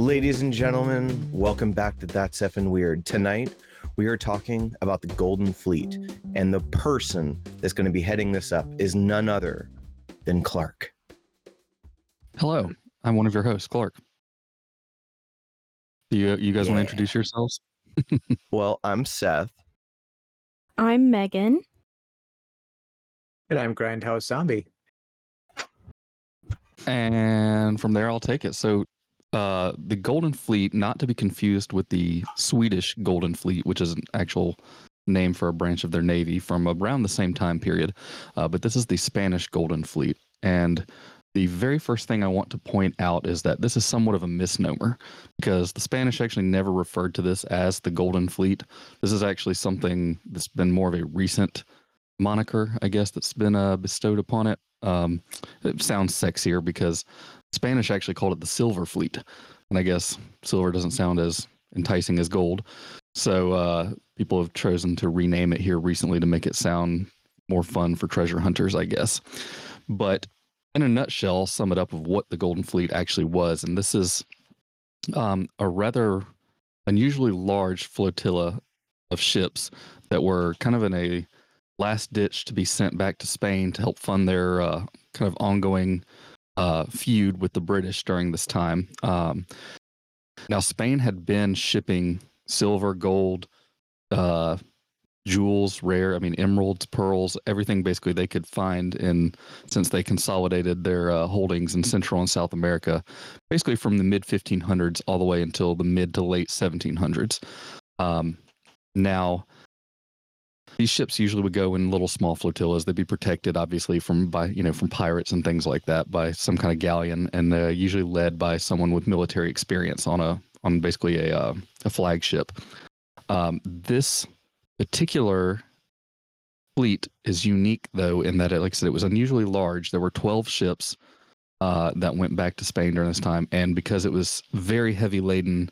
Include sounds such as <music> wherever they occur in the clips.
Ladies and gentlemen, welcome back to That's Effin' Weird. Tonight, we are talking about the Golden Fleet, and the person that's going to be heading this up is none other than Clark. Hello, I'm one of your hosts, Clark. Do you, you guys want to introduce yourselves? <laughs> Well, I'm Seth. I'm Megan. And I'm Grindhouse Zombie. And from there, I'll take it. So, uh, the Golden Fleet, not to be confused with the Swedish Golden Fleet, which is an actual name for a branch of their navy from around the same time period, uh, but this is the Spanish Golden Fleet. And the very first thing I want to point out is that this is somewhat of a misnomer because the Spanish actually never referred to this as the Golden Fleet. This is actually something that's been more of a recent moniker, I guess, that's been uh, bestowed upon it. Um, it sounds sexier because Spanish actually called it the Silver Fleet, and I guess silver doesn't sound as enticing as gold. So uh, people have chosen to rename it here recently to make it sound more fun for treasure hunters, I guess. But in a nutshell, sum it up of what the Golden Fleet actually was, and this is um, a rather unusually large flotilla of ships that were kind of in a last ditch to be sent back to Spain to help fund their uh, kind of ongoing uh, feud with the British during this time. Um, now, Spain had been shipping silver, gold, uh, jewels, rare, I mean, emeralds, pearls, everything basically they could find in since they consolidated their uh, holdings in Central and South America, basically from the mid 1500s all the way until the mid to late 1700s. Um, now, these ships usually would go in little small flotillas. They'd be protected, obviously, from by you know from pirates and things like that by some kind of galleon, and uh, usually led by someone with military experience on a on basically a uh, a flagship. Um, this particular fleet is unique, though, in that, it, like I said, it was unusually large. There were twelve ships uh, that went back to Spain during this time, and because it was very heavy laden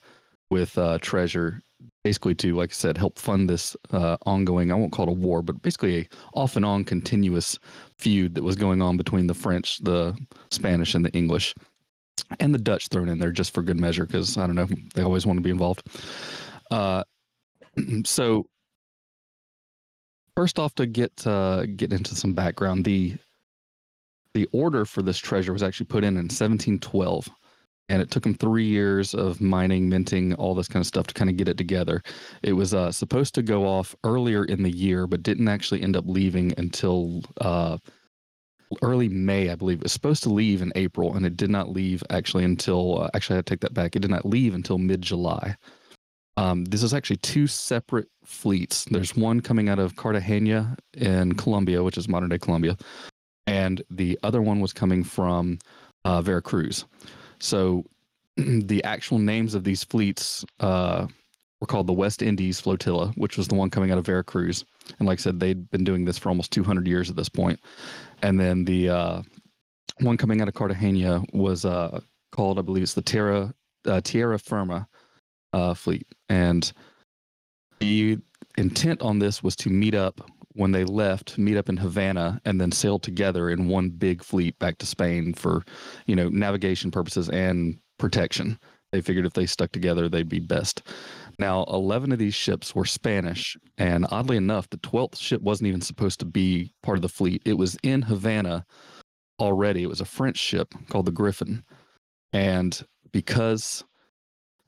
with uh, treasure, basically to, like I said, help fund this uh, ongoing, I won't call it a war, but basically a off and on continuous feud that was going on between the French, the Spanish, and the English, and the Dutch thrown in there just for good measure because I don't know, they always want to be involved. Uh, <clears throat> so, first off, to get uh, get into some background, the the order for this treasure was actually put in in 1712 and it took them three years of mining, minting, all this kind of stuff to kind of get it together. It was uh, supposed to go off earlier in the year, but didn't actually end up leaving until uh, early May, I believe. It was supposed to leave in April, and it did not leave actually until. Uh, actually, I take that back. It did not leave until mid July. Um, this is actually two separate fleets. There's one coming out of Cartagena in Colombia, which is modern day Colombia, and the other one was coming from uh, Veracruz. So <clears throat> the actual names of these fleets uh, were called the West Indies Flotilla, which was the one coming out of Veracruz. And like I said, they'd been doing this for almost 200 years at this point. And then the uh, one coming out of Cartagena was uh, called, I believe it's the Terra, uh, Tierra Firma uh, fleet. And the intent on this was to meet up when they left, meet up in Havana, and then sail together in one big fleet back to Spain for, you know, navigation purposes and protection. They figured if they stuck together, they'd be best. Now, 11 of these ships were Spanish, and oddly enough, the 12th ship wasn't even supposed to be part of the fleet. It was in Havana already. It was a French ship called the Griffin. And because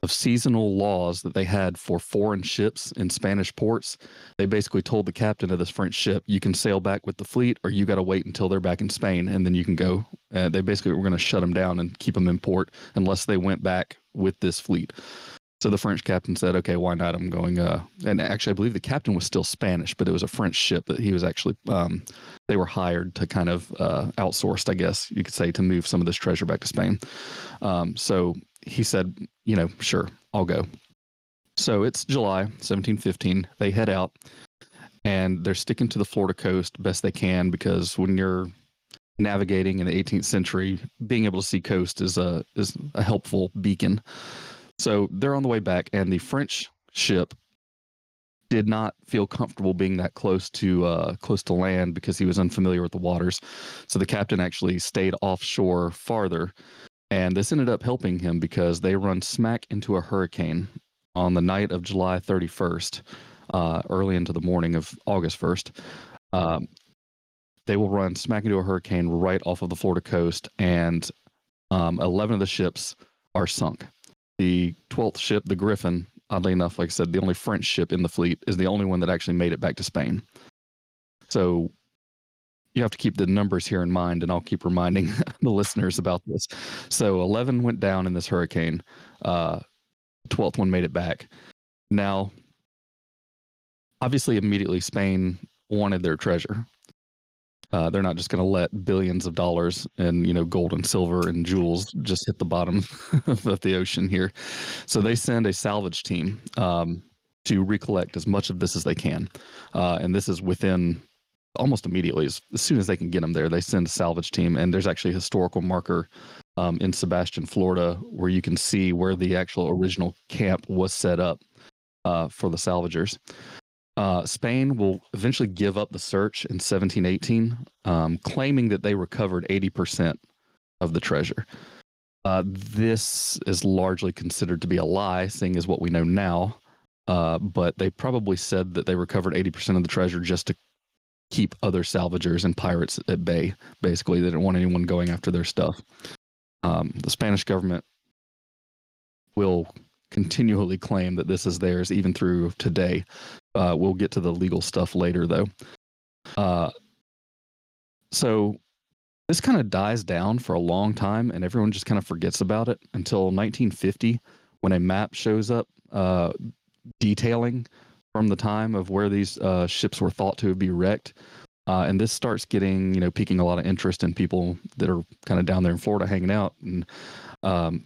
of seasonal laws that they had for foreign ships in Spanish ports, they basically told the captain of this French ship, "You can sail back with the fleet, or you got to wait until they're back in Spain, and then you can go." Uh, they basically were going to shut them down and keep them in port unless they went back with this fleet. So the French captain said, "Okay, why not?" I'm going. Uh, and actually, I believe the captain was still Spanish, but it was a French ship that he was actually. Um, they were hired to kind of uh, outsourced, I guess you could say, to move some of this treasure back to Spain. Um, so he said, "You know, sure, I'll go." So it's July 1715. They head out, and they're sticking to the Florida coast best they can because when you're navigating in the 18th century, being able to see coast is a is a helpful beacon. So they're on the way back, and the French ship did not feel comfortable being that close to uh, close to land because he was unfamiliar with the waters. So the captain actually stayed offshore farther And this ended up helping him because they run smack into a hurricane on the night of July 31st, uh, early into the morning of August 1st. Um, they will run smack into a hurricane right off of the Florida coast, and um, 11 of the ships are sunk. The 12th ship, the Griffin, oddly enough, like I said, the only French ship in the fleet, is the only one that actually made it back to Spain. So you have to keep the numbers here in mind, and I'll keep reminding <laughs> the listeners about this. So 11 went down in this hurricane. Uh, 12th one made it back. Now, obviously, immediately Spain wanted their treasure. Uh, they're not just going to let billions of dollars and you know gold and silver and jewels just hit the bottom <laughs> of the ocean here. So they send a salvage team um, to recollect as much of this as they can, uh, and this is within almost immediately as, as, soon as they can get them there. They send a salvage team, and there's actually a historical marker um, in Sebastian, Florida, where you can see where the actual original camp was set up uh, for the salvagers. Uh, Spain will eventually give up the search in 1718, um, claiming that they recovered 80% of the treasure. Uh, this is largely considered to be a lie, seeing as what we know now. Uh, but they probably said that they recovered 80% of the treasure just to keep other salvagers and pirates at bay. Basically, they didn't want anyone going after their stuff. Um, the Spanish government will continually claim that this is theirs, even through today. Uh, we'll get to the legal stuff later, though. Uh, so this kind of dies down for a long time, and everyone just kind of forgets about it until 1950, when a map shows up uh, detailing from the time of where these uh, ships were thought to be wrecked. Uh, and this starts getting, you know, piquing a lot of interest in people that are kind of down there in Florida hanging out. And um,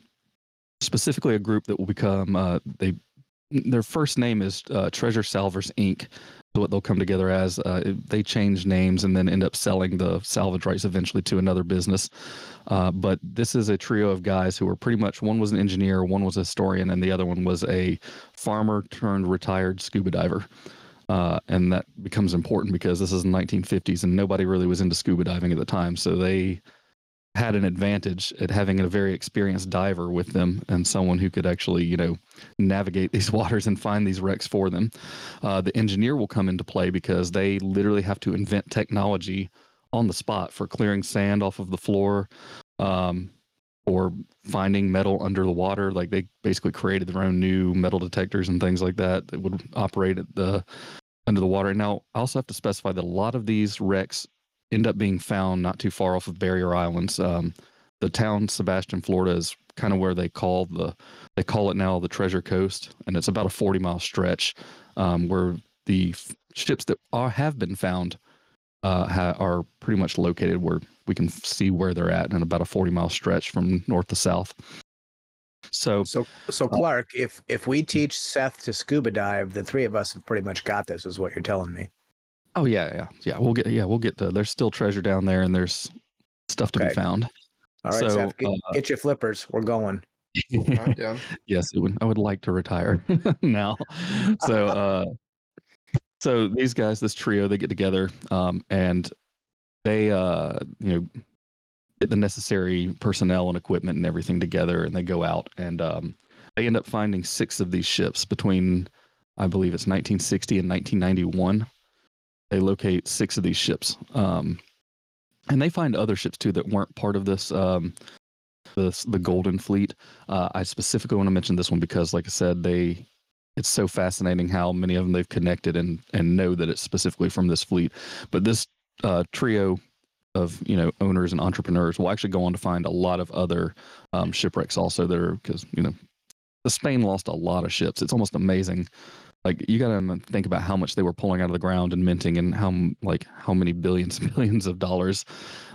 specifically a group that will become uh, they their first name is uh, Treasure Salvors Inc. What they'll come together as. Uh, they change names and then end up selling the salvage rights eventually to another business. Uh, but this is a trio of guys who were pretty much one was an engineer, one was a historian, and the other one was a farmer turned retired scuba diver. Uh, and that becomes important because this is the 1950s and nobody really was into scuba diving at the time. So they had an advantage at having a very experienced diver with them and someone who could actually, you know, navigate these <laughs> waters and find these wrecks for them. Uh, the engineer will come into play because they literally have to invent technology on the spot for clearing sand off of the floor um, or finding metal under the water. Like they basically created their own new metal detectors and things like that that would operate at the under the water. Now, I also have to specify that a lot of these wrecks end up being found not too far off of Barrier Islands. Um, the town Sebastian, Florida, is kind of where they call the they call it now the Treasure Coast, and it's about a forty mile stretch um, where the f- ships that are have been found uh, ha- are pretty much located where we can see where they're at in about a forty mile stretch from north to south. So, so, so Clark, if if we teach Seth to scuba dive, the three of us have pretty much got this, is what you're telling me. Oh yeah, yeah, yeah. We'll get yeah, we'll get the. There's still treasure down there, and there's stuff to Okay. be found. All right, So, Seth, get, uh, get your flippers. We're going. I'm <laughs> yes, it would, I would like to retire <laughs> now. So, <laughs> uh, so these guys, this trio, they get together, um, and they, uh, you know, get the necessary personnel and equipment and everything together, and they go out, and um, they end up finding six of these ships between, I believe it's 1960 and 1991. They locate six of these ships, um, and they find other ships too that weren't part of this. Um, the, the Golden Fleet. Uh, I specifically want to mention this one because, like I said, they it's so fascinating how many of them they've connected and and know that it's specifically from this fleet. But this uh, trio of you know owners and entrepreneurs will actually go on to find a lot of other um, shipwrecks also there because you know Spain lost a lot of ships. It's almost amazing. Like you got to think about how much they were pulling out of the ground and minting, and how like how many billions <laughs> and billions of dollars,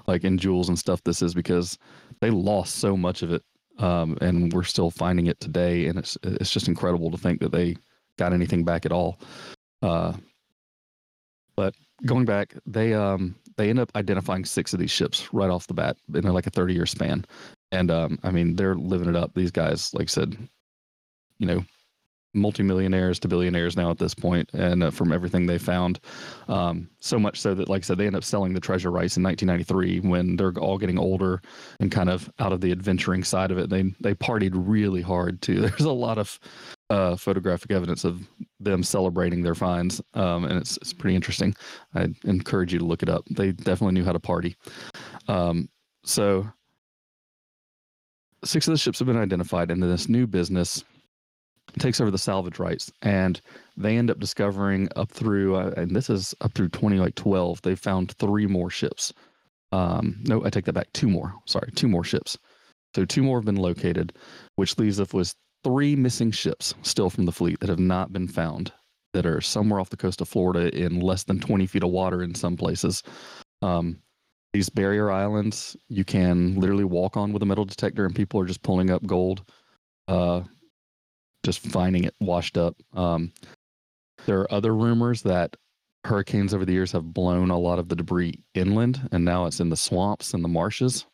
like in jewels and stuff, this is because they lost so much of it, um, and we're still finding it today. And it's it's just incredible to think that they got anything back at all. Uh, but going back, they um they end up identifying six of these ships right off the bat in like a thirty year span, and um I mean they're living it up. These guys, like I said, you know, multimillionaires to billionaires now at this point, and uh, from everything they found, um, so much so that, like I said, they end up selling the treasure rights in 1993 when they're all getting older and kind of out of the adventuring side of it. They they partied really hard too. <laughs> There's a lot of uh, photographic evidence of them celebrating their finds, um, and it's it's pretty interesting. I encourage you to look it up. They definitely knew how to party. Um, so six of the ships have been identified, and this new business takes over the salvage rights, and they end up discovering up through, uh, and this is up through twenty like twelve. They found three more ships. Um, no, I take that back. Two more. Sorry, two more ships. So two more have been located, which leaves us with three missing ships still from the fleet that have not been found, that are somewhere off the coast of Florida in less than twenty feet of water in some places. Um, these barrier islands you can literally walk on with a metal detector and people are just pulling up gold uh just finding it washed up. Um there are other rumors that hurricanes over the years have blown a lot of the debris inland and now it's in the swamps and the marshes.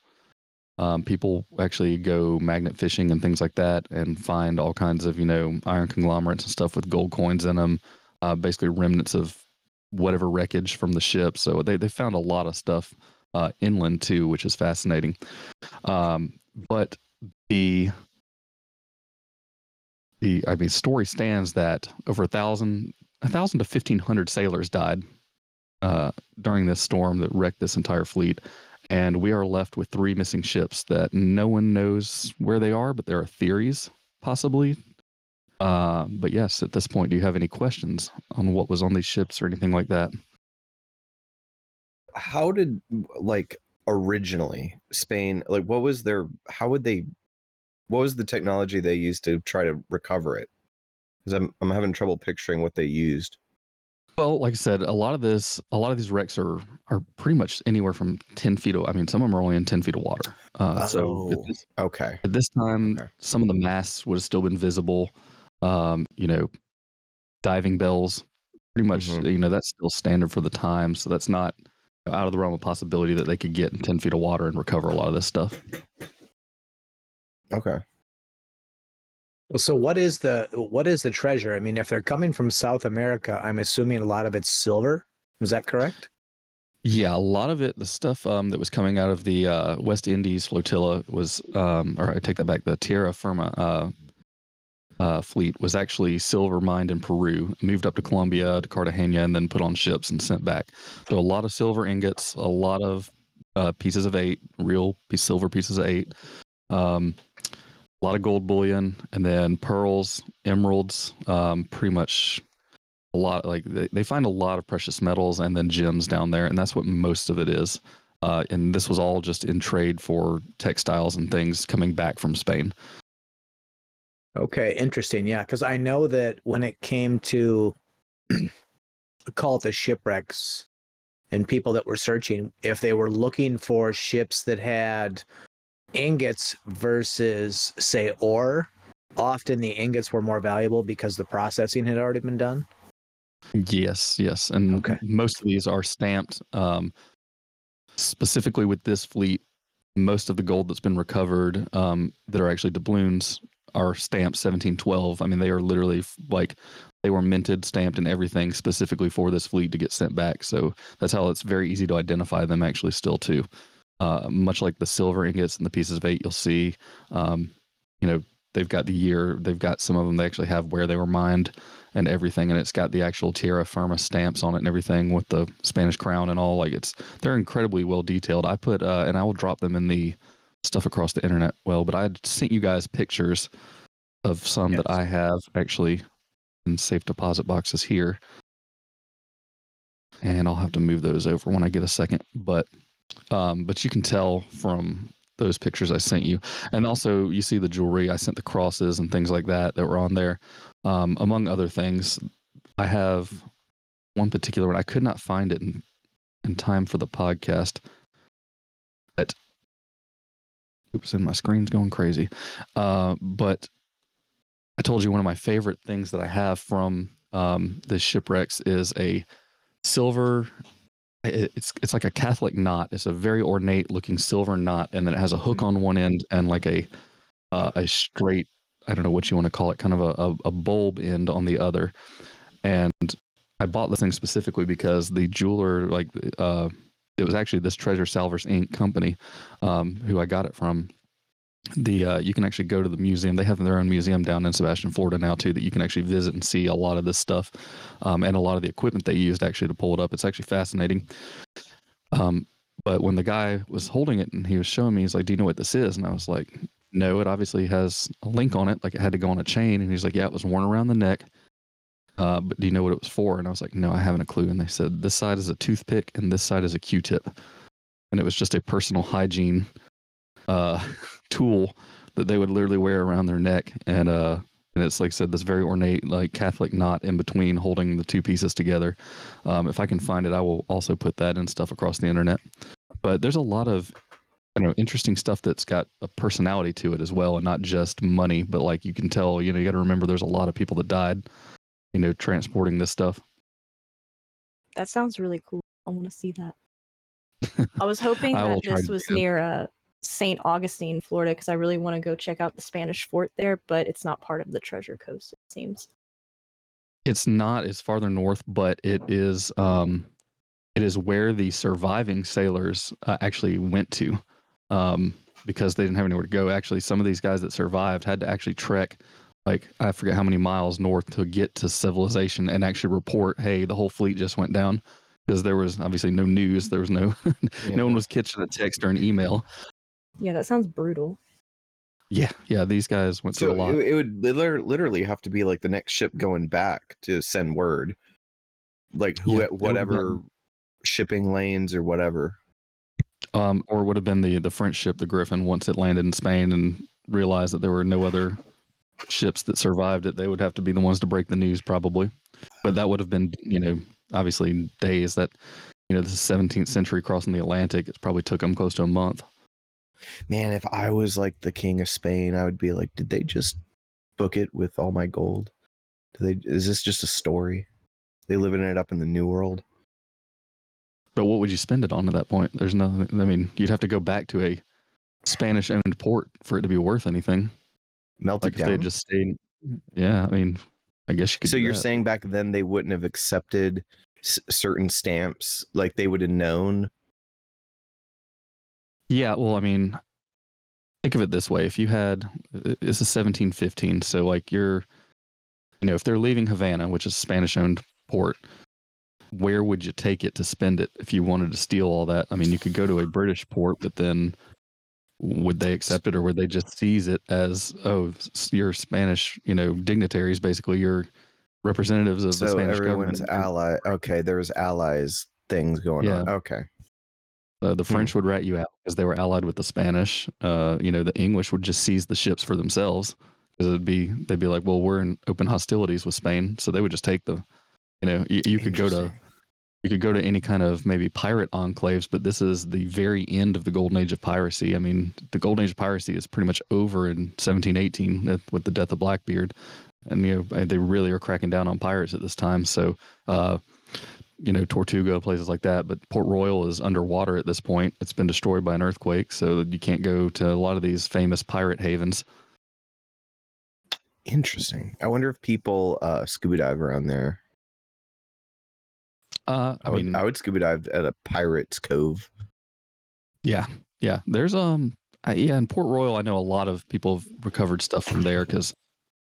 Um, people actually go magnet fishing and things like that and find all kinds of you know iron conglomerates and stuff with gold coins in them uh, basically remnants of whatever wreckage from the ship. So they, they found a lot of stuff uh, inland too, which is fascinating. Um, but the the I mean, story stands that over a thousand, a thousand to fifteen hundred sailors died uh, during this storm that wrecked this entire fleet, and we are left with three missing ships that no one knows where they are, but there are theories possibly. Uh, but yes, at this point, do you have any questions on what was on these ships or anything like that? how did like originally Spain like what was their how would they what was the technology they used to try to recover it? Because I'm I'm having trouble picturing what they used. Well, like I said, a lot of this, a lot of these wrecks are are pretty much anywhere from ten feet. Of, I mean, some of them are only in ten feet of water. Uh, so at Oh, this, okay. at this time, Okay. some of the masts would have still been visible. Um, you know, diving bells, pretty much. Mhm. You know, that's still standard for the time. So that's not out of the realm of possibility that they could get in ten feet of water and recover a lot of this stuff. Okay. Well, so what is the what is the treasure? I mean, if they're coming from South America, I'm assuming a lot of it's silver. Is that correct? Yeah, a lot of it, the stuff um, that was coming out of the uh, West Indies flotilla was, um, or I take that back, the Tierra Firma uh, uh, fleet was actually silver mined in Peru, moved up to Colombia, to Cartagena, and then put on ships and sent back. So a lot of silver ingots, a lot of uh, pieces of eight, real piece, silver pieces of eight, um, a lot of gold bullion, and then pearls, emeralds, um, pretty much a lot like they, they find a lot of precious metals and then gems down there and that's what most of it is uh, and this was all just in trade for textiles and things coming back from spain Okay, interesting. Yeah, because I know that when it came to <clears throat> call it the shipwrecks and people that were searching, if they were looking for ships that had ingots versus say ore, often the ingots were more valuable because the processing had already been done. yes yes and Okay. most of these are stamped um, specifically with this fleet most of the gold that's been recovered um, that are actually doubloons are stamped 1712 i mean they are literally like they were minted stamped and everything specifically for this fleet to get sent back so that's how it's very easy to identify them actually still too uh, much like the silver ingots and the pieces of eight you'll see um, you know they've got the year they've got some of them they actually have where they were mined and everything and it's got the actual tierra firma stamps on it and everything with the spanish crown and all like it's they're incredibly well detailed. I put uh, and i will drop them in the stuff across the internet well but i sent you guys pictures of some that i have actually in safe deposit boxes here. And i'll have to move those over when i get a second but um but you can tell from those pictures i sent you. And also you see the jewelry. I sent the crosses and things like that that were on there. Um among other things i have one particular one. I could not find it in, in time for the podcast but oops and my screen's going crazy. Uh but i told you one of my favorite things that i have from um the shipwrecks is a silver it's it's like a Catholic knot. It's a very ornate looking silver knot, and then it has a hook on one end and like a uh, a straight I don't know what you want to call it, kind of a, a, a bulb end on the other. And I bought this thing specifically because the jeweler, like, uh, it was actually this Treasure Salvors Inc. company, um, who I got it from. The uh, you can actually go to the museum. They have their own museum down in Sebastian, Florida now too. That you can actually visit and see a lot of this stuff, um, and a lot of the equipment they used actually to pull it up. It's actually fascinating. Um, but when the guy was holding it and he was showing me, he's like, "Do you know what this is?" And I was like, "No, it obviously has a link on it. Like it had to go on a chain." And he's like, "Yeah, it was worn around the neck." Uh, but do you know what it was for? And I was like, no, I haven't a clue. And they said, this side is a toothpick and this side is a Q-tip. And it was just a personal hygiene uh, <laughs> tool that they would literally wear around their neck. And uh, and it's like I said, this very ornate, like Catholic knot in between holding the two pieces together. Um, if I can find it, I will also put that and stuff across the internet. But there's a lot of you know, interesting stuff that's got a personality to it as well, and not just money, but like you can tell, you know, you got to remember there's a lot of people that died you know, transporting this stuff. That sounds really cool. I want to see that. <laughs> I was hoping that this was near uh, St. Augustine, Florida, because I really want to go check out the Spanish fort there, but it's not part of the Treasure Coast, it seems. It's not It's farther north, but it is um, it is where the surviving sailors uh, actually went to, um, because they didn't have anywhere to go. Actually, some of these guys that survived had to actually trek like I forget how many miles north to get to civilization and actually report, hey, the whole fleet just went down because there was obviously no news. There was no <laughs> no one was catching a text or an email. Yeah, that sounds brutal. Yeah, yeah, these guys went So through a lot. it, it would literally have to be like the next ship going back to send word, like who, Yeah, whatever shipping lanes or whatever. um, or would have been the the French ship, the Griffin, once it landed in Spain and realized that there were no other ships that survived it. They would have to be the ones to break the news, probably. But that would have been, you know, obviously days that, you know, this is 17th century crossing the Atlantic. It probably took them close to a month. Man, if I was like the king of Spain, I would be like, did they just book it with all my gold? Do they? Is this just a story? They living it up in the new world. But what would you spend it on at that point? There's nothing. I mean, you'd have to go back to a Spanish-owned port for it to be worth anything. Melt Like it if they down. just stayed. Yeah, I mean, I guess you could. so you're that. saying back then they wouldn't have accepted s- certain stamps, like they would have known. Yeah, well, I mean, think of it this way: if you had this is seventeen fifteen, so like you're, you know, if they're leaving Havana, which is a Spanish-owned port, where would you take it to spend it if you wanted to steal all that? I mean, you could go to a British port, but then would they accept it, or would they just seize it as oh, you're Spanish, you know, dignitaries, basically, you're representatives of the Spanish everyone's government. ally. Okay, there's allies things going on. Okay. Uh, the Hmm. French would rat you out because they were allied with the Spanish. Uh, you know, the English would just seize the ships for themselves because it'd be they'd be like, well, we're in open hostilities with Spain, so they would just take the, you know, you, you could go to you could go to any kind of maybe pirate enclaves, but this is the very end of the golden age of piracy. I mean, the golden age of piracy is pretty much over in 1718 with- with the death of Blackbeard, and you know they really are cracking down on pirates at this time. So, uh, you know, Tortuga, places like that. But Port Royal is underwater at this point. It's been destroyed by an earthquake, so you can't go to a lot of these famous pirate havens. Interesting. I wonder if people uh, scuba dive around there. Uh, I, I would, mean, I would scuba dive at a pirate's cove. Yeah, yeah. There's um, I, yeah, in Port Royal, I know a lot of people have recovered stuff from there because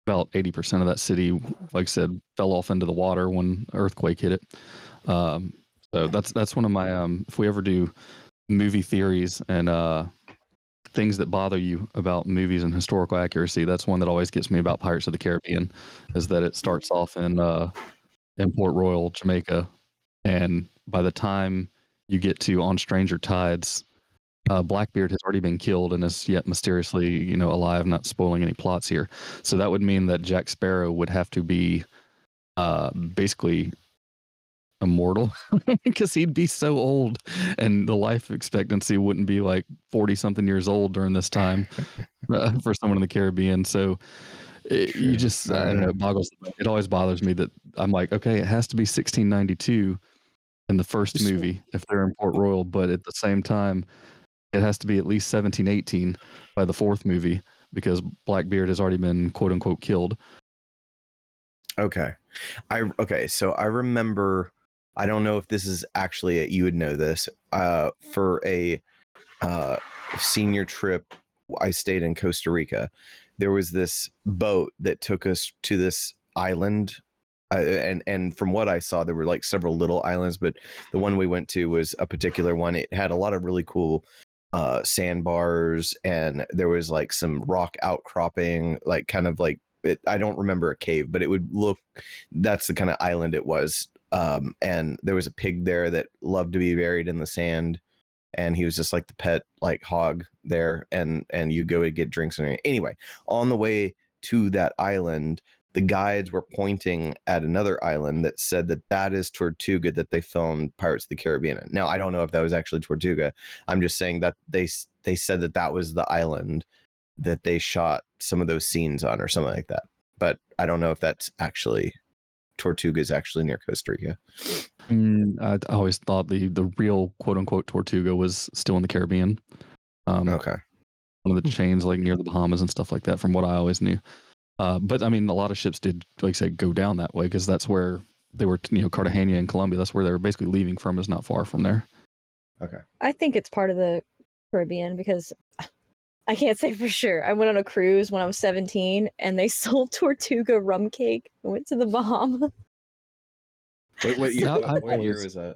about eighty percent of that city, like I said, fell off into the water when earthquake hit it. Um, so that's that's one of my um, if we ever do movie theories and uh things that bother you about movies and historical accuracy, that's one that always gets me about Pirates of the Caribbean, is that it starts off in uh in Port Royal, Jamaica, and by the time you get to on stranger tides uh, Blackbeard has already been killed and is yet mysteriously, you know, alive. Not spoiling any plots here. So that would mean that Jack Sparrow would have to be, uh, basically immortal <laughs> because he'd be so old, and the life expectancy wouldn't be like forty something years old during this time <laughs> uh, for someone in the Caribbean. So. It, you just, I don't know, it boggles. It always bothers me that I'm like, okay, it has to be 1692 in the first movie if they're in Port Royal, but at the same time, it has to be at least 1718 by the fourth movie. because Blackbeard has already been quote unquote killed. Okay. I okay, so I remember I don't know if this is actually it, you would know this. Uh for a uh senior trip I stayed in Costa Rica. There was this boat that took us to this island uh, and and from what I saw there were like several little islands but the one we went to was a particular one. It had a lot of really cool uh sandbars and there was like some rock outcropping like kind of like it, I don't remember a cave, but it would look. That's the kind of island it was. Um, and there was a pig there that loved to be buried in the sand, and he was just like the pet like hog there. And and you go to get drinks and anyway. On the way to that island, the guides were pointing at another island that said that that is Tortuga that they filmed Pirates of the Caribbean. in. Now I don't know if that was actually Tortuga. I'm just saying that they they said that that was the island that they shot some of those scenes on or something like that. But I don't know if that's actually Tortuga is actually near Costa Rica. Mm, I, I always thought the the real quote unquote Tortuga was still in the Caribbean. Um, Okay. one of the chains like near the Bahamas and stuff like that, from what I always knew. Uh, but I mean, a lot of ships did, like I said, go down that way because that's where they were. You know, Cartagena and Colombia. That's where they were basically leaving from. Is not far from there. Okay. I think it's part of the Caribbean because I can't say for sure. I went on a cruise when I was 17 and they <laughs> sold Tortuga rum cake. I went to the Bahamas. <laughs> What, what year, Yeah, what, what year was that?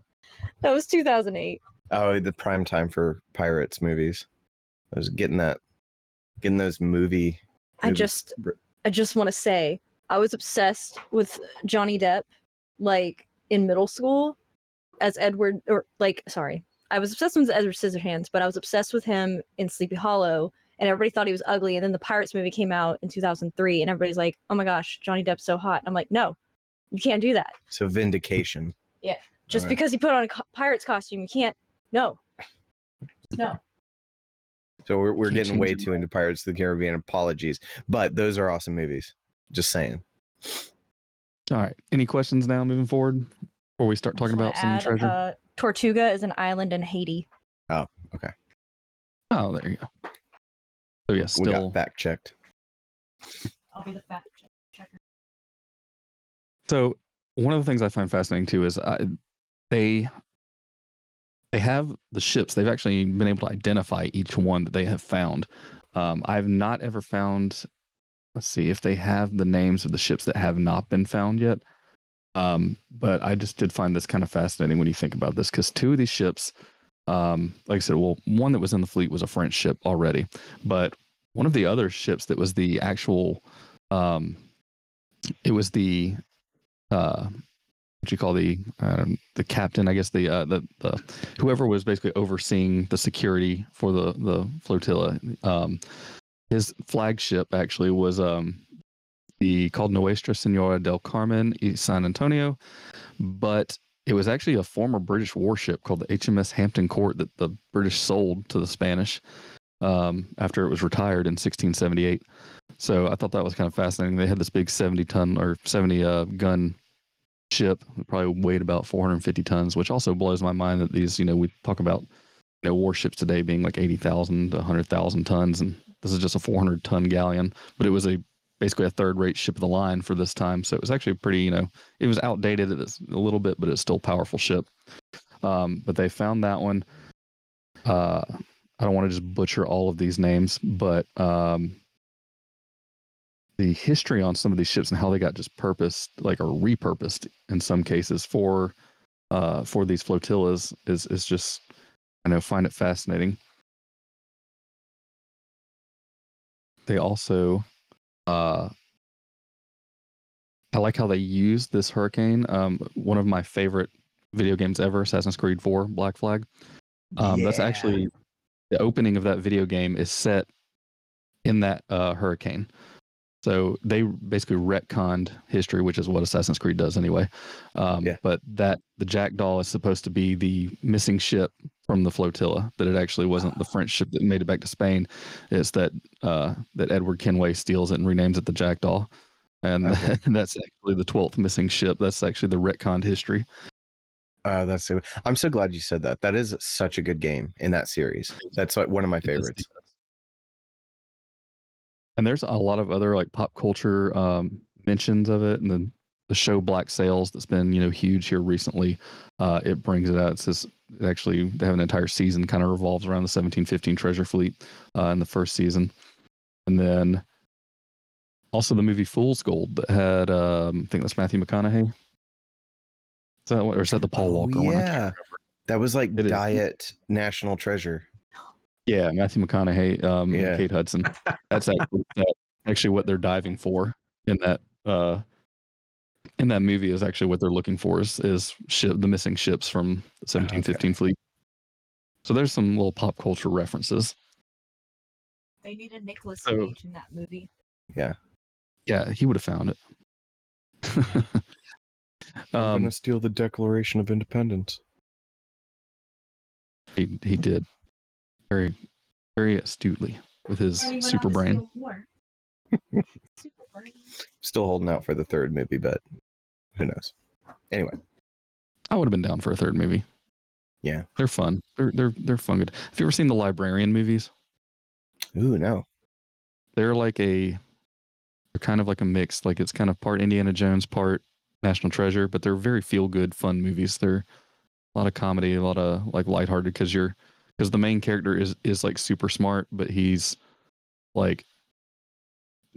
That was 2008. Oh, the prime time for pirates movies. I was getting that, getting those movie. I movie just I just want to say I was obsessed with Johnny Depp like in middle school as Edward or like sorry. I was obsessed with Edward Scissorhands, but I was obsessed with him in Sleepy Hollow and everybody thought he was ugly and then the Pirates movie came out in 2003 and everybody's like, "Oh my gosh, Johnny Depp's so hot." I'm like, "No. You can't do that. So vindication. Yeah, just Alright. because he put on a co- pirate's costume, you can't. No. No. So we're, we're getting way too into Pirates of the Caribbean. Apologies, but those are awesome movies. Just saying. All right. Any questions now moving forward before we start talking about some add, treasure? Uh, Tortuga is an island in Haiti. oh, okay. Oh, there you go. So yeah, We still got fact checked. I'll be the fact checker. So one of the things I find fascinating too is uh, they they have the ships. They've actually been able to identify each one that they have found. Um, I've not ever found. Let's see if they have the names of the ships that have not been found yet. Um, but I just did find this kind of fascinating when you think about this because two of these ships, um, like I said, well, one that was in the fleet was a French ship already, but one of the other ships that was the actual, um, it was the uh what you call the um, the captain i guess the uh the, the whoever was basically overseeing the security for the the flotilla um his flagship actually was um the called nuestra senora del carmen y san antonio but it was actually a former british warship called the hms hampton court that the british sold to the spanish um after it was retired in 1678 so I thought that was kind of fascinating. They had this big 70 ton or 70 uh, gun ship, probably weighed about 450 tons, which also blows my mind that these, you know, we talk about you know warships today being like 80,000 to 100,000 tons, and this is just a 400 ton galleon, but it was a basically a third rate ship of the line for this time. So it was actually pretty, you know, it was outdated a little bit, but it's still powerful ship. Um, but they found that one. Uh, I don't want to just butcher all of these names, but um, the history on some of these ships and how they got just purposed, like or repurposed in some cases for uh, for these flotillas is is just I know find it fascinating. They also uh, I like how they use this hurricane. Um, one of my favorite video games ever, Assassin's Creed 4 Black Flag. Um, That's actually the opening of that video game is set in that uh, hurricane. So they basically retconned history, which is what Assassin's Creed does anyway. Um, Yeah. But that the Jackdaw is supposed to be the missing ship from the flotilla. That it actually wasn't the French ship that made it back to Spain. It's that uh, that Edward Kenway steals it and renames it the Jackdaw, and Okay. <laughs> that's actually the twelfth missing ship. That's actually the retconned history. Uh, that's so, I'm so glad you said that. That is such a good game in that series. That's like one of my favorites. And there's a lot of other like pop culture um, mentions of it, and then the show Black Sails that's been you know huge here recently. Uh, it brings it out. It says it actually they have an entire season kind of revolves around the 1715 treasure fleet uh, in the first season, and then also the movie Fool's Gold that had um, I think that's Matthew McConaughey. Is that what, or is that the Paul Oh, Walker one? Yeah. That was like It is. diet national treasure. Yeah, Matthew McConaughey, um, and Yeah. Kate Hudson. That's <laughs> actually, that, actually what they're diving for in that uh, in that movie is actually what they're looking for is, is ship the missing ships from the 1715 fleet. So there's some little pop culture references. They needed Nicholas So- Cage in that movie. Yeah. Yeah, he would have found it. <laughs> I'm um, gonna steal the Declaration of Independence. he he did very very astutely with his <laughs> super brain. Still holding out for the third movie, but who knows? Anyway, I would have been down for a third movie. Yeah. they're fun. They're they're they're fun. Good. Have you ever seen the Librarian movies? ooh no. they're like a they're kind of like a mix like it's kind of part indiana jones part national treasure but they're very feel good fun movies they're a lot of comedy a lot of like lighthearted because you're because the main character is is like super smart but he's like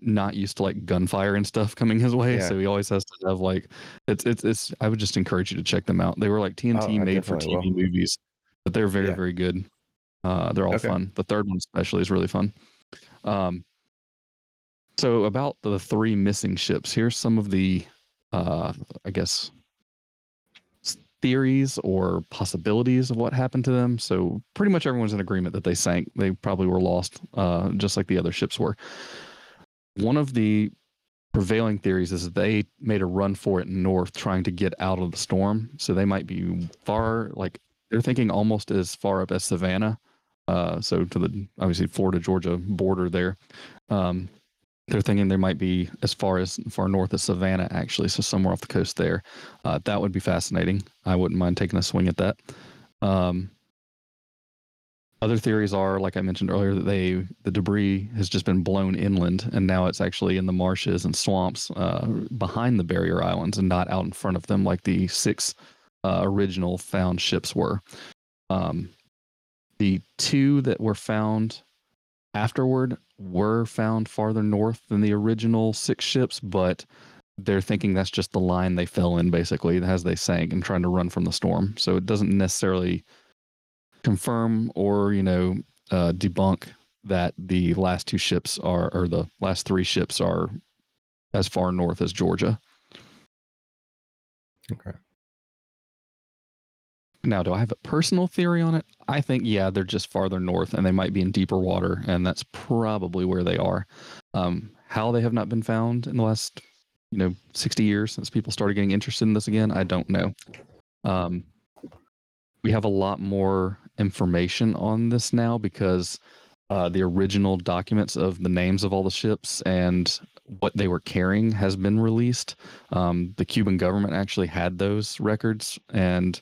not used to like gunfire and stuff coming his way Yeah. so he always has to have like it's it's it's i would just encourage you to check them out they were like tnt Oh, made for tv will. movies but they're very Yeah. very good uh they're all Okay. fun the third one especially is really fun um so about the three missing ships here's some of the uh i guess theories or possibilities of what happened to them. So pretty much everyone's in agreement that they sank. They probably were lost uh just like the other ships were. One of the prevailing theories is that they made a run for it north trying to get out of the storm. So they might be far like they're thinking almost as far up as savannah uh, so to the obviously Florida Georgia border there. Um, they're thinking they might be as far as far north as Savannah actually, so somewhere off the coast there. Uh, that would be fascinating. I wouldn't mind taking a swing at that. Um, other theories are, like I mentioned earlier, that they the debris has just been blown inland, and now it's actually in the marshes and swamps uh, behind the barrier islands, and not out in front of them like the six uh, original found ships were. Um, the two that were found afterward were found farther north than the original six ships, but they're thinking that's just the line they fell in basically as they sank and trying to run from the storm. So it doesn't necessarily confirm or, you know, uh, debunk that the last two ships are, or the last three ships are as far north as Georgia. Okay. Now, do I have a personal theory on it? I think, yeah, they're just farther north and they might be in deeper water, and that's probably where they are. Um, how they have not been found in the last, you know, 60 years since people started getting interested in this again, I don't know. Um, we have a lot more information on this now because uh, the original documents of the names of all the ships and what they were carrying has been released. Um, the Cuban government actually had those records, and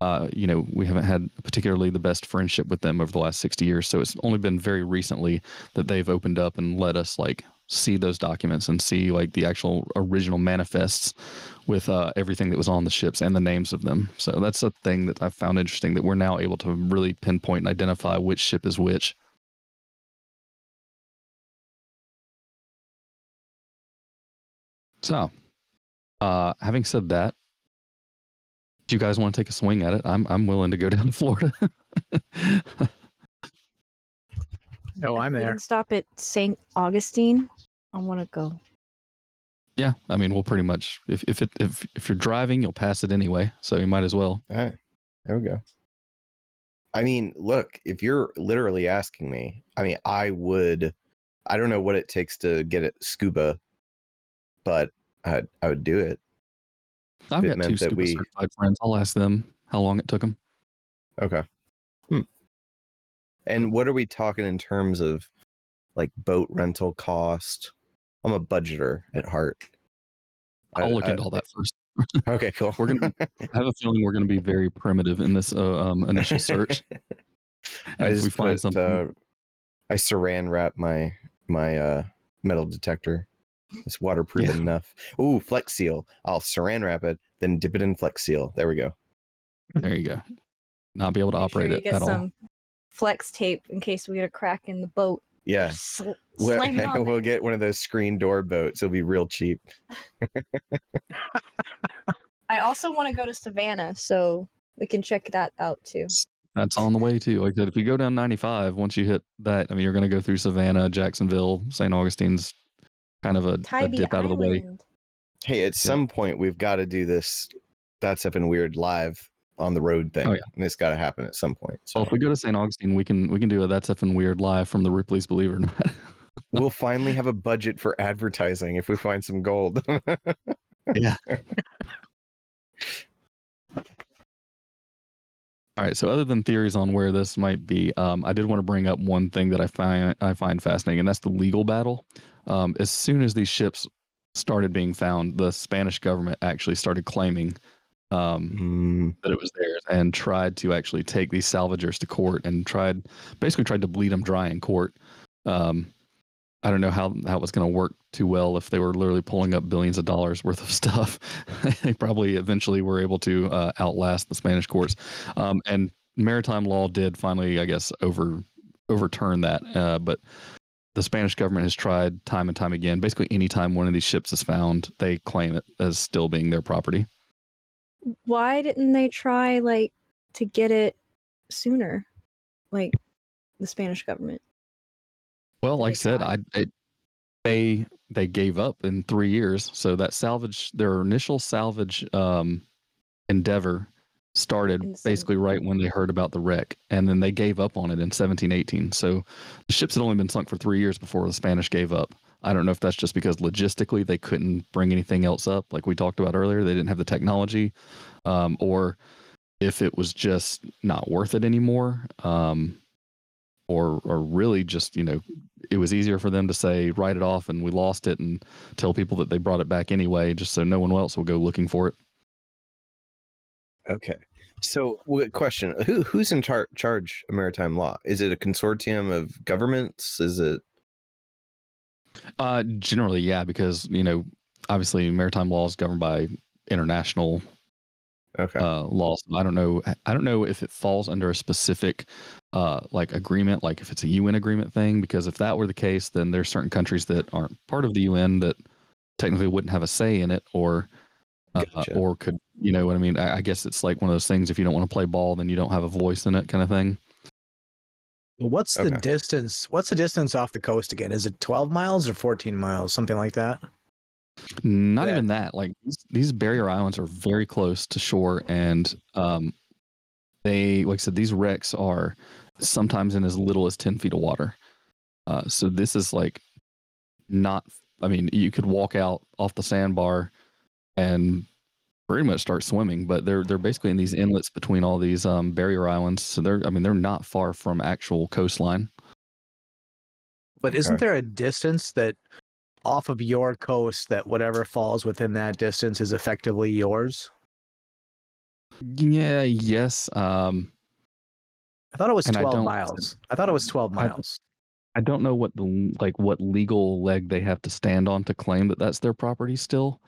uh, you know, we haven't had particularly the best friendship with them over the last 60 years. So it's only been very recently that they've opened up and let us like see those documents and see like the actual original manifests with uh, everything that was on the ships and the names of them. So that's a thing that I found interesting that we're now able to really pinpoint and identify which ship is which. So, uh, having said that, do you guys want to take a swing at it? I'm I'm willing to go down to Florida. <laughs> Oh, I'm there. can stop at St. Augustine. I want to go. yeah, I mean, we'll pretty much if if it if if you're driving, you'll pass it anyway, so you might as well. All right. There we go. I mean, look, if you're literally asking me, I mean, I would, I don't know what it takes to get it scuba, but I, I would do it. I've It got two super we- certified friends. I'll ask them how long it took them. Okay. Hmm. And what are we talking in terms of like boat rental cost? I'm a budgeter at heart. I- I'll look I- into all that first. <laughs> Okay, cool. We're gonna- <laughs> I have a feeling we're going to be very primitive in this uh, um, initial search. <laughs> I just we find put, something, uh, I saran wrap my my uh metal detector. It's waterproof Yeah. enough. Ooh, Flex Seal. I'll saran wrap it, then dip it in Flex Seal. There we go. There you go. Not be able to Make sure operate you it get at all. some flex tape in case we get a crack in the boat. Yeah. Sl- We'll, slam it <laughs> on we'll get one of those screen door boats. It'll be real cheap. <laughs> I also want to go to Savannah, so we can check that out too. That's on the way too. Like I said, if you go down 95, once you hit that, I mean, you're going to go through Savannah, Jacksonville, St. Augustine's, kind of a, a Tybee dip out of the way. Hey, at some point we've got to do this. That's up and weird live on the road thing. Oh, yeah. And it's got to happen at some point. So Well, if we go to St. Augustine, we can we can do a that's effing weird live from the Ripley's Believe It or Not. <laughs> we'll finally have a budget for advertising if we find some gold. <laughs> yeah. <laughs> All right. So, other than theories on where this might be, um, I did want to bring up one thing that I find I find fascinating, and that's the legal battle. Um, as soon as these ships started being found, the Spanish government actually started claiming um, Mm, that it was theirs and tried to actually take these salvagers to court and tried basically tried to bleed them dry in court. Um, I don't know how how it was going to work too well if they were literally pulling up billions of dollars worth of <laughs> stuff. they probably eventually were able to uh, outlast the Spanish courts, um, and maritime law did finally, I guess, over overturn that. Uh, but the Spanish government has tried time and time again. Basically, anytime one of these ships is found, they claim it as still being their property. Why didn't they try like to get it sooner? Like the Spanish government. Well, like I said. I it, they they gave up in three years. So that salvage, their initial salvage um, endeavor started In basically right when they heard about the wreck, and then they gave up on it in 1718. So the ships had only been sunk for three years before the Spanish gave up. I don't know if that's just because logistically they couldn't bring anything else up, like we talked about earlier. They didn't have the technology, um, or if it was just not worth it anymore. Um, or or really just you know it was easier for them to say write it off and we lost it and tell people that they brought it back anyway just so no one else will go looking for it okay. So, question: Who who's in tar- charge of maritime law? Is it a consortium of governments? Is it uh generally yeah because you know obviously maritime law is governed by international okay? uh laws i don't know i don't know if it falls under a specific uh like agreement like if it's a un agreement thing because if that were the case then there's certain countries that aren't part of the un that technically wouldn't have a say in it or uh, or could you know what i mean I, I guess it's like one of those things if you don't want to play ball then you don't have a voice in it kind of thing What's the Okay. distance? What's the distance off the coast again? Is it 12 miles or 14 miles? Something like that? Not Yeah. even that. Like these, these barrier islands are very close to shore, and um, they, like I said, these wrecks are sometimes in as little as ten feet of water. Uh, so this is like not. I mean, you could walk out off the sandbar and pretty much start swimming, but they're they're basically in these inlets between all these um, barrier islands. So they're, I mean, they're not far from actual coastline. But isn't Okay. there a distance that off of your coast that whatever falls within that distance is effectively yours? Yeah. Yes. Um, I thought it was And I 12 miles. I thought it was 12 I- miles. I don't know what the like what legal leg they have to stand on to claim that that's their property still.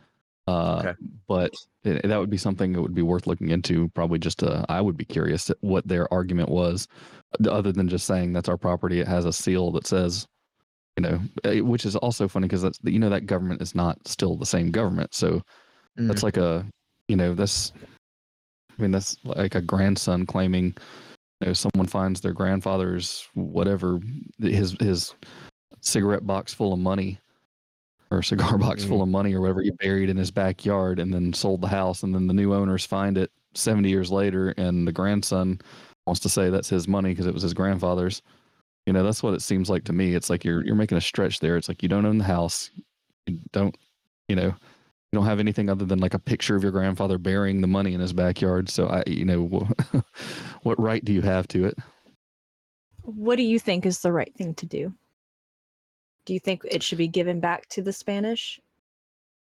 Uh, Okay. But it, that would be something that would be worth looking into. Probably just uh, I would be curious what their argument was, uh, other than just saying that's our property. It has a seal that says, you know, eh, which is also funny because that's you know that government is not still the same government. So that's like a you know that's I mean that's like a grandson claiming you know someone finds their grandfather's whatever his his cigarette box full of money or cigar <laughs> box full mm-hmm. of money or whatever he buried in his backyard and then sold the house and then the new owners find it 70 years later and the grandson wants to say that's his money because it was his grandfather's. You know that's what it seems like to me. It's like you're you're making a stretch there. It's like you don't own the house. You don't you know you don't have anything other than like a picture of your grandfather burying the money in his backyard. So i you know <laughs> what right do you have to it? What do you think is the right thing to do? Do you think it should be given back to the Spanish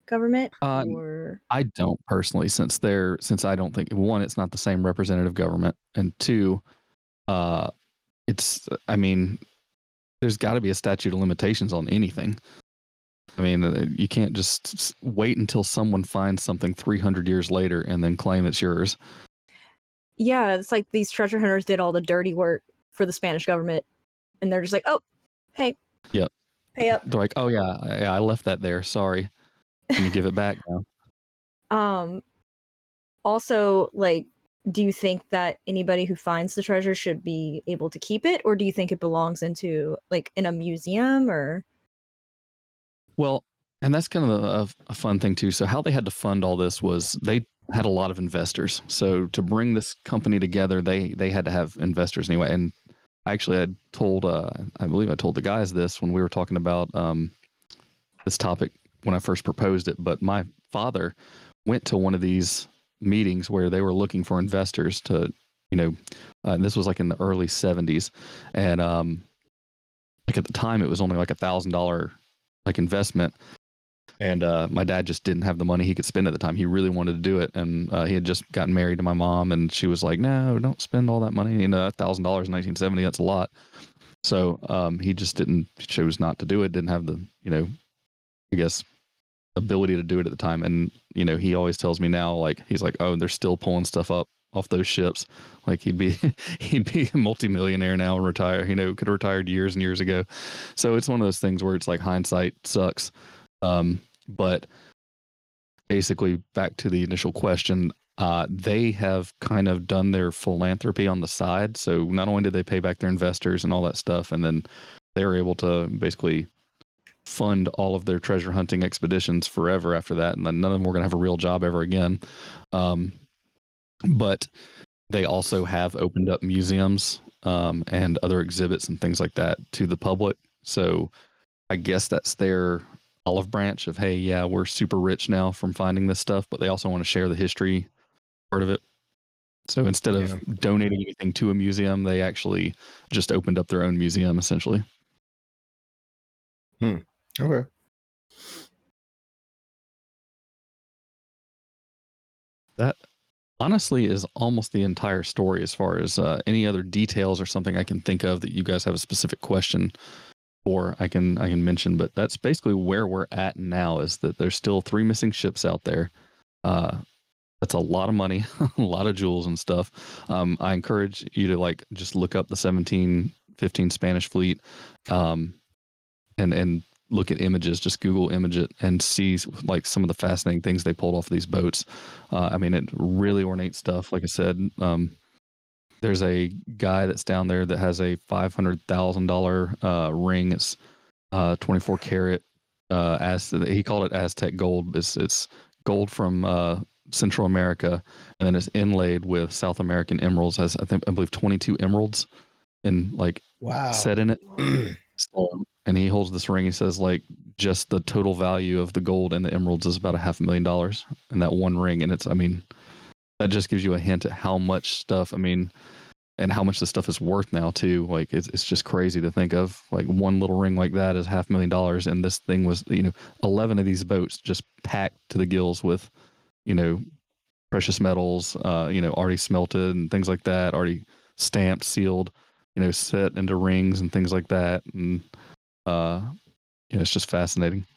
government or I don't personally, since they're since I don't think one, it's not the same representative government, and two, uh, it's I mean, there's got to be a statute of limitations on anything. I mean, uh, you can't just wait until someone finds something 300 years later and then claim it's yours. Yeah, it's like these treasure hunters did all the dirty work for the Spanish government, and they're just like, "Oh, hey, Yep. pay up." They're like, "Oh yeah, I, I left that there. Sorry. Can you give it back now?" <laughs> Um, also, like, do you think that anybody who finds the treasure should be able to keep it, or do you think it belongs into like in a museum or? Well, and that's kind of a, a fun thing too. So how they had to fund all this was they had a lot of investors. So to bring this company together, they they had to have investors anyway. And actually I told, uh, I believe I told the guys this when we were talking about um, this topic when I first proposed it. But my father went to one of these meetings where they were looking for investors to, you know, uh, and this was like in the early '70s, and um, like at the time it was only like a thousand dollar like investment and uh, my dad just didn't have the money he could spend at the time. He really wanted to do it. And uh, he had just gotten married to my mom and she was like no don't spend all that money. You know thousand dollars in 1970 that's a lot. So um, he just didn't chose not to do it didn't have the you know i guess ability to do it at the time. And you know he always tells me now like he's like oh they're still pulling stuff up off those ships. Like he'd be <laughs> he'd be a multimillionaire now and retire you know could have retired years and years ago. So it's one of those things where it's like hindsight sucks um, but basically back to the initial question uh, they have kind of done their philanthropy on the side so not only did they pay back their investors and all that stuff and then they were able to basically fund all of their treasure hunting expeditions forever after that and then none of them were going to have a real job ever again um, but they also have opened up museums um, and other exhibits and things like that to the public. So I guess that's their olive branch of, hey, yeah, we're super rich now from finding this stuff, but they also want to share the history part of it. So instead of donating anything to a museum, they actually just opened up their own museum essentially. Okay. That honestly is almost the entire story as far as uh, any other details or something I can think of that you guys have a specific question for I can I can mention but that's basically where we're at now is that there's still three missing ships out there. Uh that's a lot of money <laughs> a lot of jewels and stuff. Um I encourage you to like just look up the 1715 Spanish fleet um and and look at images. Just google image it and see like some of the fascinating things they pulled off these boats. Uh, I mean, it really ornate stuff. Like I said, um, there's a guy that's down there that has a five hundred thousand dollar uh, ring. It's uh, twenty four karat. Uh, as he called it Aztec gold. It's it's gold from uh, Central America, and then it's inlaid with South American emeralds. Has I think I believe twenty two emeralds, and like Wow. set in it. <clears throat> So, and he holds this ring. He says like just the total value of the gold and the emeralds is about a half a million dollars in that one ring. And it's, I mean, that just gives you a hint at how much stuff. I mean, and how much the stuff is worth now too. Like it's it's just crazy to think of. Like one little ring like that is half a million dollars, and this thing was you know eleven of these boats just packed to the gills with, you know, precious metals. Uh, you know, already smelted and things like that, already stamped, sealed you know, set into rings and things like that. And uh yeah, it's just fascinating.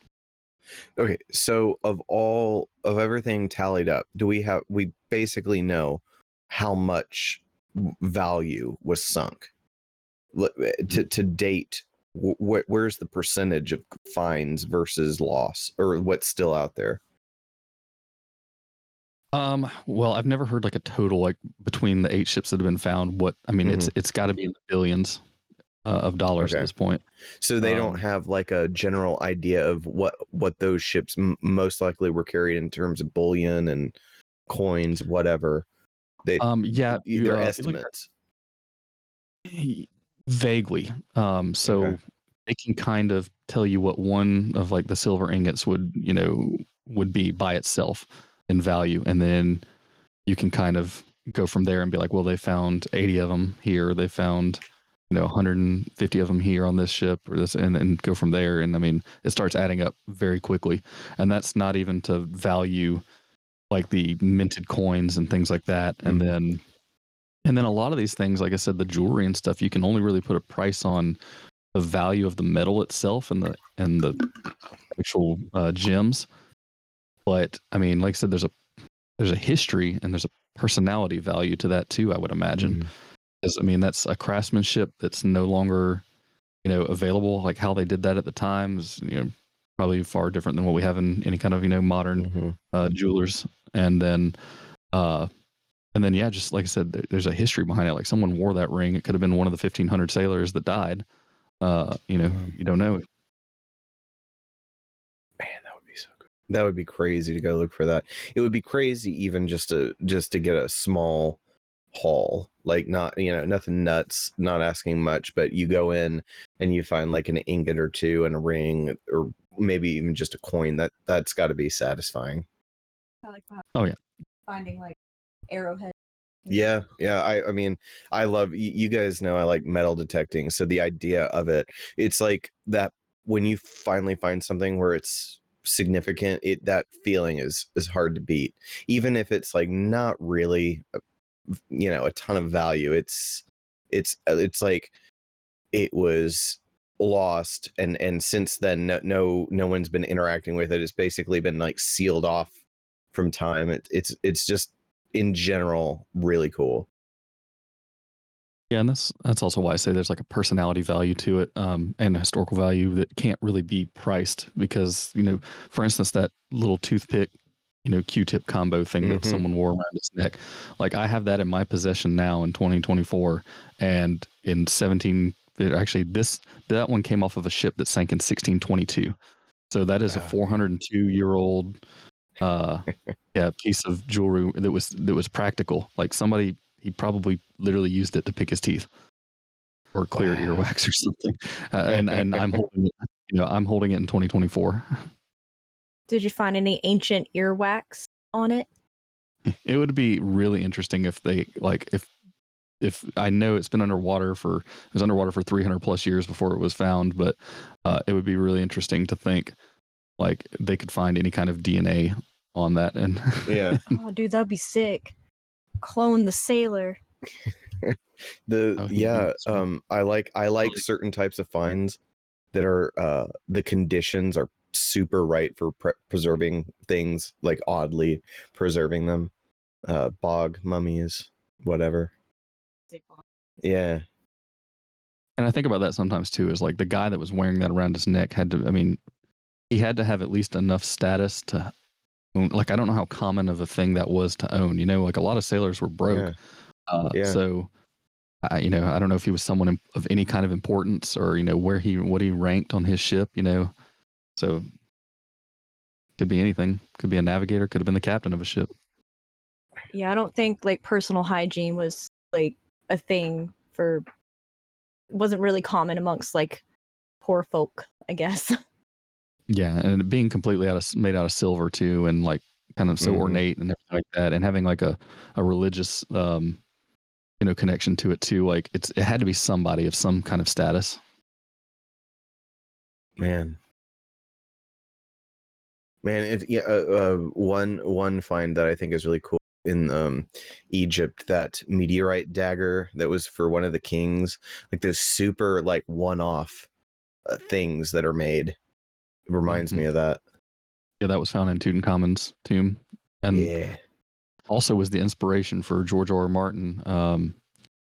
Okay, so of all everything tallied up, do we have we basically know how much value was sunk eh, to to date? wh- Wh- where's the percentage of fines versus loss, or what's still out there? Um, well, I've never heard like a total like between the eight ships that have been found. What I mean, it's it's got to be in the billions uh, of dollars Okay. at this point. So they Um, don't have like a general idea of what what those ships m- most likely were carried in terms of bullion and coins, whatever. They Um, yeah, they're uh, estimates. vaguely. Um, so Okay. they can kind of tell you what one of like the silver ingots would, you know, would be by itself in value, and then you can kind of go from there and be like, well, they found 80 of them here. They found, you know, 150 of them here on this ship or this, and, and go from there. And I mean, it starts adding up very quickly. And that's not even to value like the minted coins and things like that. And Mhm. then, and then a lot of these things, like I said, the jewelry and stuff, you can only really put a price on the value of the metal itself and the and the actual uh, gems. But I mean, like I said, there's a there's a history and there's a personality value to that too. I would imagine. Mhm. Because I mean, that's a craftsmanship that's no longer, you know, available. Like how they did that at the time is, you know, probably far different than what we have in any kind of you know modern Mhm. uh, jewelers. And then, uh, and then yeah, just like I said, there, there's a history behind it. Like someone wore that ring. It could have been one of the 1500 sailors that died. Uh, you know, Mhm. you don't know. Man, that would be so good. That would be crazy to go look for that. It would be crazy even just to just to get a small haul, like not you know nothing nuts, not asking much, but you go in and you find like an ingot or two and a ring, or maybe even just a coin. That that's got to be satisfying. I like Oh, yeah. finding like arrowhead. Yeah, yeah. I I mean, I love you guys know I like metal detecting. So the idea of it, it's like that when you finally find something where it's significant, it that feeling is is hard to beat. Even if it's like not really you know, a ton of value. It's it's uh, it's like it was lost and and since then no no, no one's been interacting with it. It's basically been like sealed off from time. It, it's it's just in general really cool. Yeah, and that's that's also why I say there's like a personality value to it, um, and a historical value that can't really be priced because you know, for instance, that little toothpick, you know, Q-tip combo thing that Mhm. someone wore around his neck, like I have that in my possession now in 2024, and in 17, it actually this that one came off of a ship that sank in 1622, so that is a Ah. 402 year old, uh, <laughs> yeah, piece of jewelry that was that was practical. Like somebody he probably literally used it to pick his teeth or clear Wow. earwax or something. Uh, and and I'm <laughs> holding it, you know, I'm holding it in 2024. Did you find any ancient earwax on it? It would be really interesting if they like if if I know it's been underwater for it was underwater for 300 plus years before it was found, but uh, it would be really interesting to think like they could find any kind of DNA on that and Yeah. <laughs> Oh, dude, that'd be sick. Clone the sailor. <laughs> the Oh, yeah um i like i like certain types of finds that are uh the conditions are super right for pre- preserving things like oddly preserving them uh bog mummies whatever yeah And I think about that sometimes too, is like the guy that was wearing that around his neck had to, I mean, he had to have at least enough status to, own- like, I don't know how common of a thing that was to own. You know, like a lot of sailors were broke. yeah Uh, Yeah. So, I, you know, I don't know if he was someone of any kind of importance or, you know, where he, what he ranked on his ship, you know. So, could be anything. Could be a navigator, could have been the captain of a ship. Yeah, I don't think like personal hygiene was like a thing for wasn't really common amongst like poor folk, I guess. <laughs> Yeah, and being completely out of made out of silver too, and like kind of so Mhm. ornate and everything like that, and having like a a religious um you know connection to it too. Like it's it had to be somebody of some kind of status. man man it yeah uh, uh one one find that i think is really cool in um egypt that meteorite dagger that was for one of the kings like those super like one-off uh, things that are made it reminds me of that Yeah, that was found in Tutankhamun's tomb, and yeah also was the inspiration for George R. R. Martin um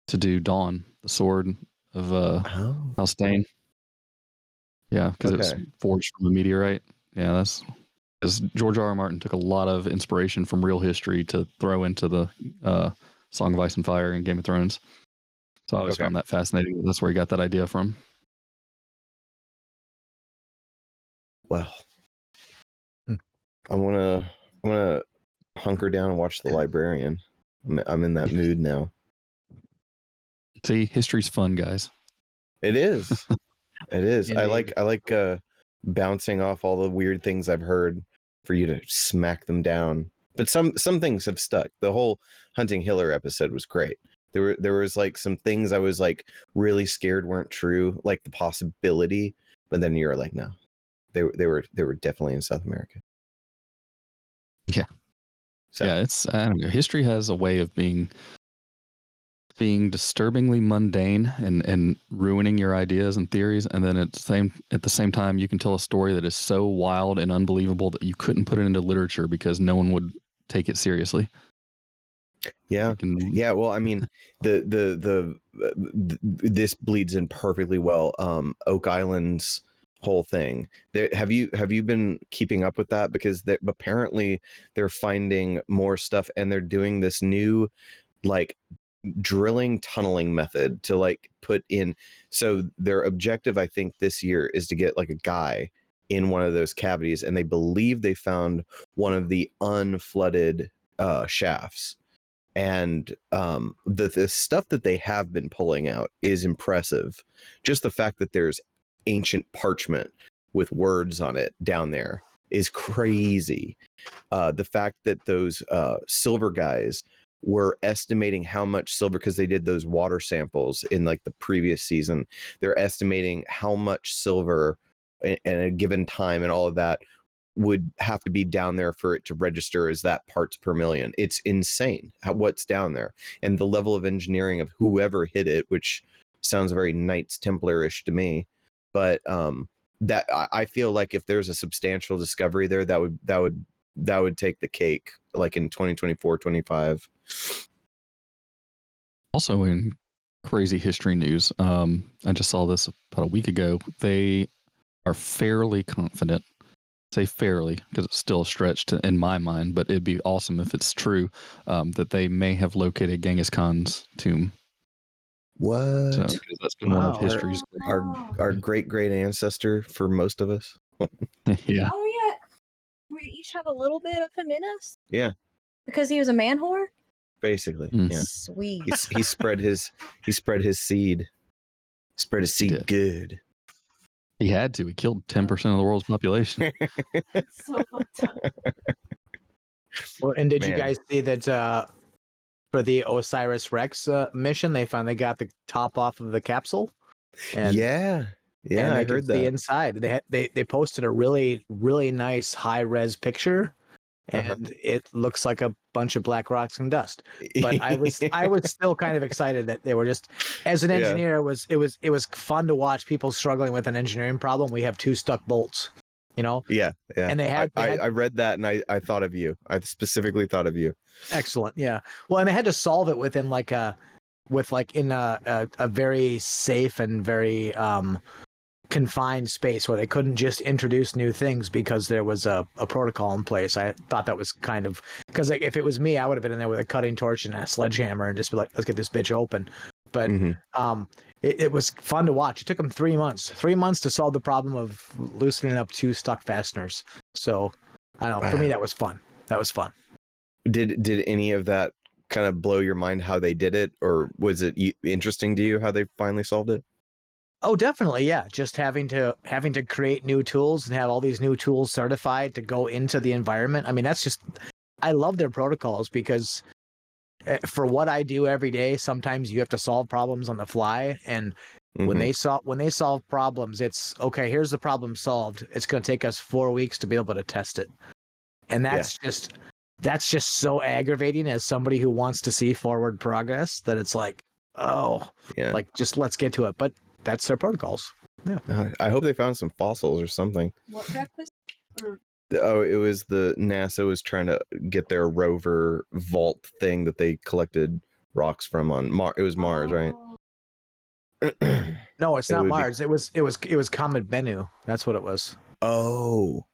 to do Dawn, the sword of uh oh Alstain. Yeah, because it was forged from a meteorite. Yeah, that's because George R. R. Martin took a lot of inspiration from real history to throw into the uh, Song of Ice and Fire and Game of Thrones. So I always Okay. found that fascinating. That's where he got that idea from. well Hmm. i want to i want to hunker down and watch the librarian i'm, I'm in that mood now See, history's fun, guys. It is. <laughs> it is. I like I like uh bouncing off all the weird things I've heard for you to smack them down. But some some things have stuck. The whole hunting Hitler episode was great. There were there was like some things I was like really scared weren't true, like the possibility, but then you're like, no. They were they were they were definitely in South America. Yeah. So Yeah, it's I don't know. History has a way of being being disturbingly mundane and and ruining your ideas and theories and then at the same at the same time you can tell a story that is so wild and unbelievable that you couldn't put it into literature because no one would take it seriously Yeah. Can- Yeah, well, I mean, <laughs> the the the uh, th- this bleeds in perfectly well. Um, Oak Island's whole thing. There, have you have you been keeping up with that? Because they, apparently they're finding more stuff, and they're doing this new, like, drilling tunneling method to like put in. So their objective, I think, this year is to get like a guy in one of those cavities, and they believe they found one of the unflooded uh, shafts and um the, the stuff that they have been pulling out is impressive just the fact that there's ancient parchment with words on it down there is crazy uh the fact that those uh silver guys were estimating how much silver because they did those water samples in like the previous season they're estimating how much silver in, a given time and all of that would have to be down there for it to register as that parts per million. It's insane how, what's down there and the level of engineering of whoever hit it, which sounds very Knights Templarish to me. But um, that I, I feel like if there's a substantial discovery there, that would that would that would take the cake, like in 2024, 25. Also, in crazy history news, um, I just saw this about a week ago. They are fairly confident, say fairly, because it's still a stretch to, in my mind, but it'd be awesome if it's true um, that they may have located Genghis Khan's tomb. What? So, 'cause that's been one of Wow. history's. our our great great ancestor for most of us. <laughs> yeah. Oh yeah, we each have a little bit of him in us. Yeah. Because he was a man whore. Basically, Mm. yeah. Sweet. He, he spread his he spread his seed, spread his seed did. good. He had to. He killed 10% of the world's population. <laughs> so fucked. <laughs> Well, and did you guys see that uh, for the OSIRIS-REx uh, mission, they finally got the top off of the capsule? And, yeah, yeah, and I heard that. The inside. They had, they they posted a really really nice high res picture, Uh-huh. and it looks like a bunch of black rocks and dust. But I was <laughs> I was still kind of excited that they were just as an Yeah. engineer it was it was it was fun to watch people struggling with an engineering problem. We have two stuck bolts, you know. yeah, yeah. And they had- I, they I, I read that and I, I thought of you. I specifically thought of you. Excellent. Yeah. Well, and they had to solve it within like a, with like in a a, a very safe and very um, confined space where they couldn't just introduce new things because there was a, a protocol in place. I thought that was kind of because like if it was me, I would have been in there with a cutting torch and a sledgehammer and just be like, let's get this bitch open. But Mhm. um, it, it was fun to watch. It took them three months, three months to solve the problem of loosening up two stuck fasteners. So I don't know. For me, that was fun. That was fun. Did did any of that kind of blow your mind how they did it, or was it interesting to you how they finally solved it? Oh, definitely, yeah. Just having to having to create new tools and have all these new tools certified to go into the environment. I mean, that's just I love their protocols because eh, for what I do every day, sometimes you have to solve problems on the fly and when Mhm. they solve when they solve problems, it's okay, here's the problem solved. It's going to take us 4 weeks to be able to test it. And Yeah. that's just that's just so aggravating as somebody who wants to see forward progress that it's like, oh, yeah. like just let's get to it. But that's their protocols. Uh, I hope they found some fossils or something. What breakfast? Oh, it was the NASA was trying to get their rover vault thing that they collected rocks from on Mars. It was Mars, right? <clears throat> No, it's It not would be- Mars. It was it was it was Comet Bennu. That's what it was. oh,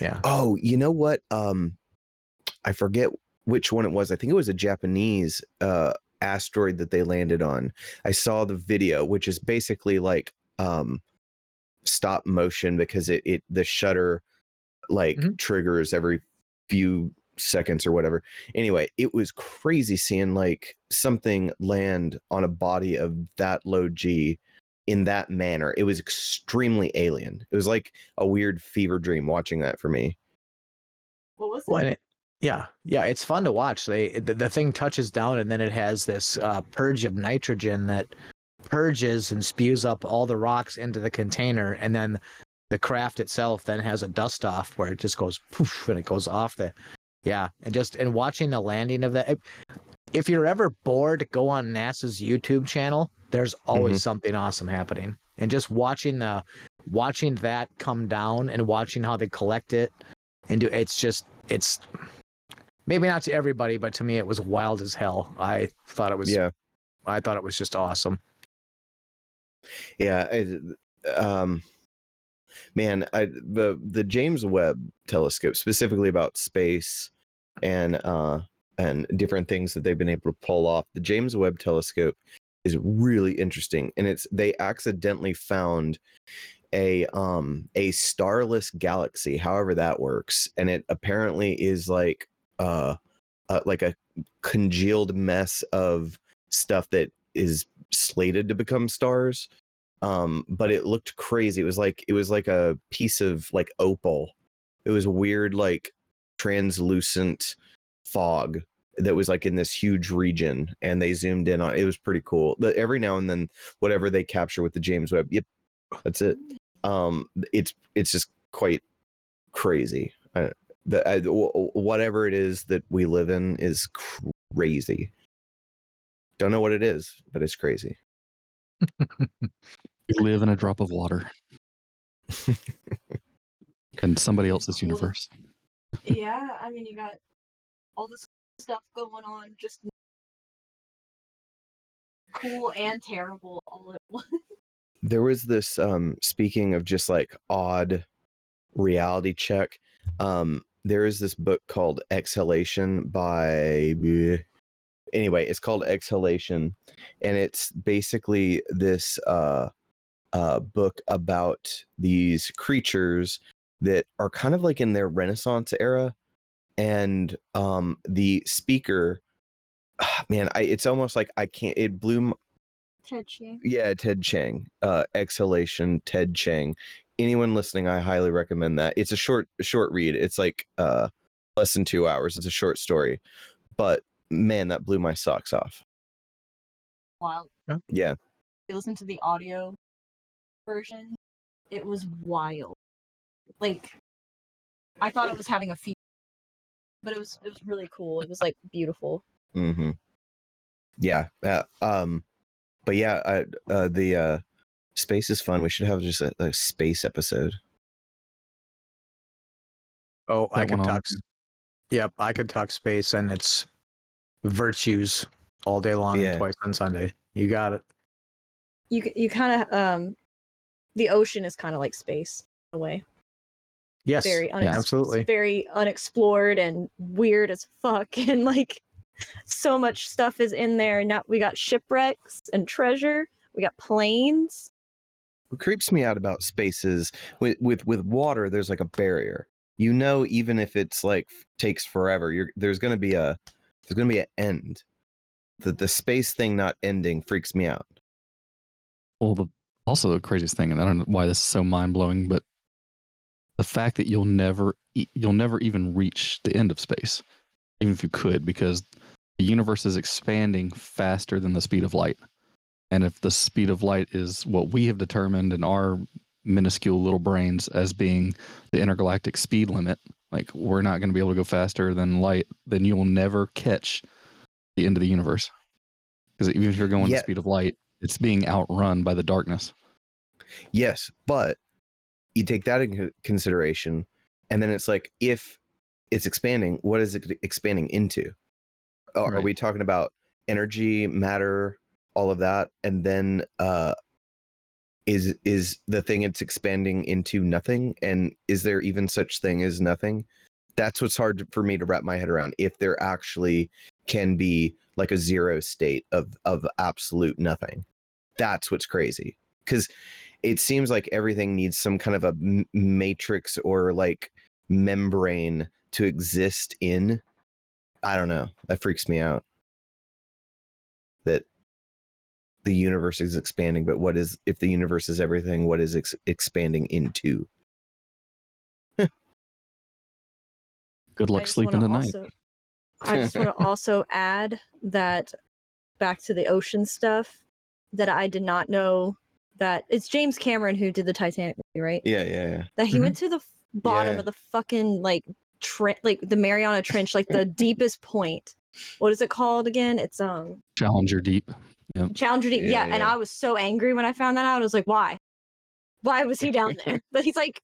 Yeah. Oh, you know what? Um, I forget which one it was. I think it was a Japanese uh asteroid that they landed on. I saw the video, which is basically like um stop motion because it it the shutter like Mhm. triggers every few seconds or whatever. Anyway, it was crazy seeing like something land on a body of that low G in that manner. It was extremely alien. It was like a weird fever dream watching that for me. What was Well, and it, yeah, yeah, it's fun to watch. They the, the thing touches down and then it has this uh, purge of nitrogen that purges and spews up all the rocks into the container, and then the craft itself then has a dust off where it just goes poof and it goes off the. Yeah, and just and watching the landing of that. if you're ever bored, go on NASA's YouTube channel. There's always something awesome happening, and just watching the watching that come down and watching how they collect it and do it's just it's maybe not to everybody, but to me it was wild as hell. I thought it was Yeah. I thought it was just awesome. Yeah, I, um, man, I the the James Webb Telescope specifically about space and uh and different things that they've been able to pull off. The James Webb Telescope is really interesting, and it's they accidentally found a um a starless galaxy, however that works, and it apparently is like uh, uh like a congealed mess of stuff that is slated to become stars. Um but it looked crazy. It was like it was like a piece of like opal. It was weird like translucent fog that was like in this huge region and they zoomed in on it was pretty cool. Every now and then whatever they capture with the james webb yep that's it. Um it's it's just quite crazy. Uh, the I, w- w- whatever it is that we live in is crazy don't know what it is but it's crazy <laughs> We live in a drop of water. <laughs> in somebody else's universe. yeah, I mean, you got all this stuff going on, just cool and terrible all at <laughs> once. there was this um speaking of just like odd reality check um there is this book called exhalation by anyway it's called exhalation and it's basically this uh uh book about these creatures that are kind of like in their renaissance era and um the speaker man i it's almost like i can't it blew m- Touchy. yeah, Ted Chiang. Uh Exhalation, Ted Chiang. Anyone listening, I highly recommend that. It's a short short read. It's like uh less than 2 hours. It's a short story. But man, that blew my socks off. Wild. Yeah. You listen to the audio version. It was wild. Like, I thought it was having a fever, but it was it was really cool. It was like beautiful. Mm Mhm. Yeah. Uh, um but yeah, I, uh the uh space is fun. We should have just a, a space episode. Oh, I That could one on- talk. s- Yep, I could talk space and its virtues all day long Yeah. and twice on Sunday. You got it. You you kind of um, the ocean is kind of like space in a way. Yes, Very unex- absolutely. very unexplored and weird as fuck, <laughs> and like so much stuff is in there. Now we got shipwrecks and treasure. We got planes. What creeps me out about spaces with with with water there's like a barrier. You know even if it's like takes forever you're there's to be a there's to be an end. The the space thing not ending freaks me out. Well, the also the craziest thing, and I don't know why this is so mind blowing, but the fact that you'll never you'll never even reach the end of space, even if you could, because the universe is expanding faster than the speed of light. And if the speed of light is what we have determined in our minuscule little brains as being the intergalactic speed limit, like we're not going to be able to go faster than light, then you will never catch the end of the universe. Because even if you're going Yeah. the speed of light, it's being outrun by the darkness. yes but you take that into consideration and then it's like if it's expanding what is it expanding into are, are we talking about energy matter all of that and then uh is is the thing it's expanding into nothing and is there even such thing as nothing? That's what's hard for me to wrap my head around if there actually can be like a zero state of of absolute nothing. That's what's crazy because it seems like everything needs some kind of a m- matrix or like membrane to exist in. I don't know that freaks me out. That the universe is expanding but what is if the universe is everything what is ex- expanding into <laughs> Good luck sleeping tonight. also- I just want to <laughs> also add that back to the ocean stuff that I did not know that it's James Cameron who did the Titanic movie, right? yeah yeah yeah That he went to the bottom Yeah. of the fucking like tre- like the Mariana Trench, like the <laughs> deepest point, what is it called again? It's um Challenger Deep. Challenger Deep. Yeah, Yeah, and. I was so angry when I found that out. I was like, why? Why was he <laughs> down there? but he's like,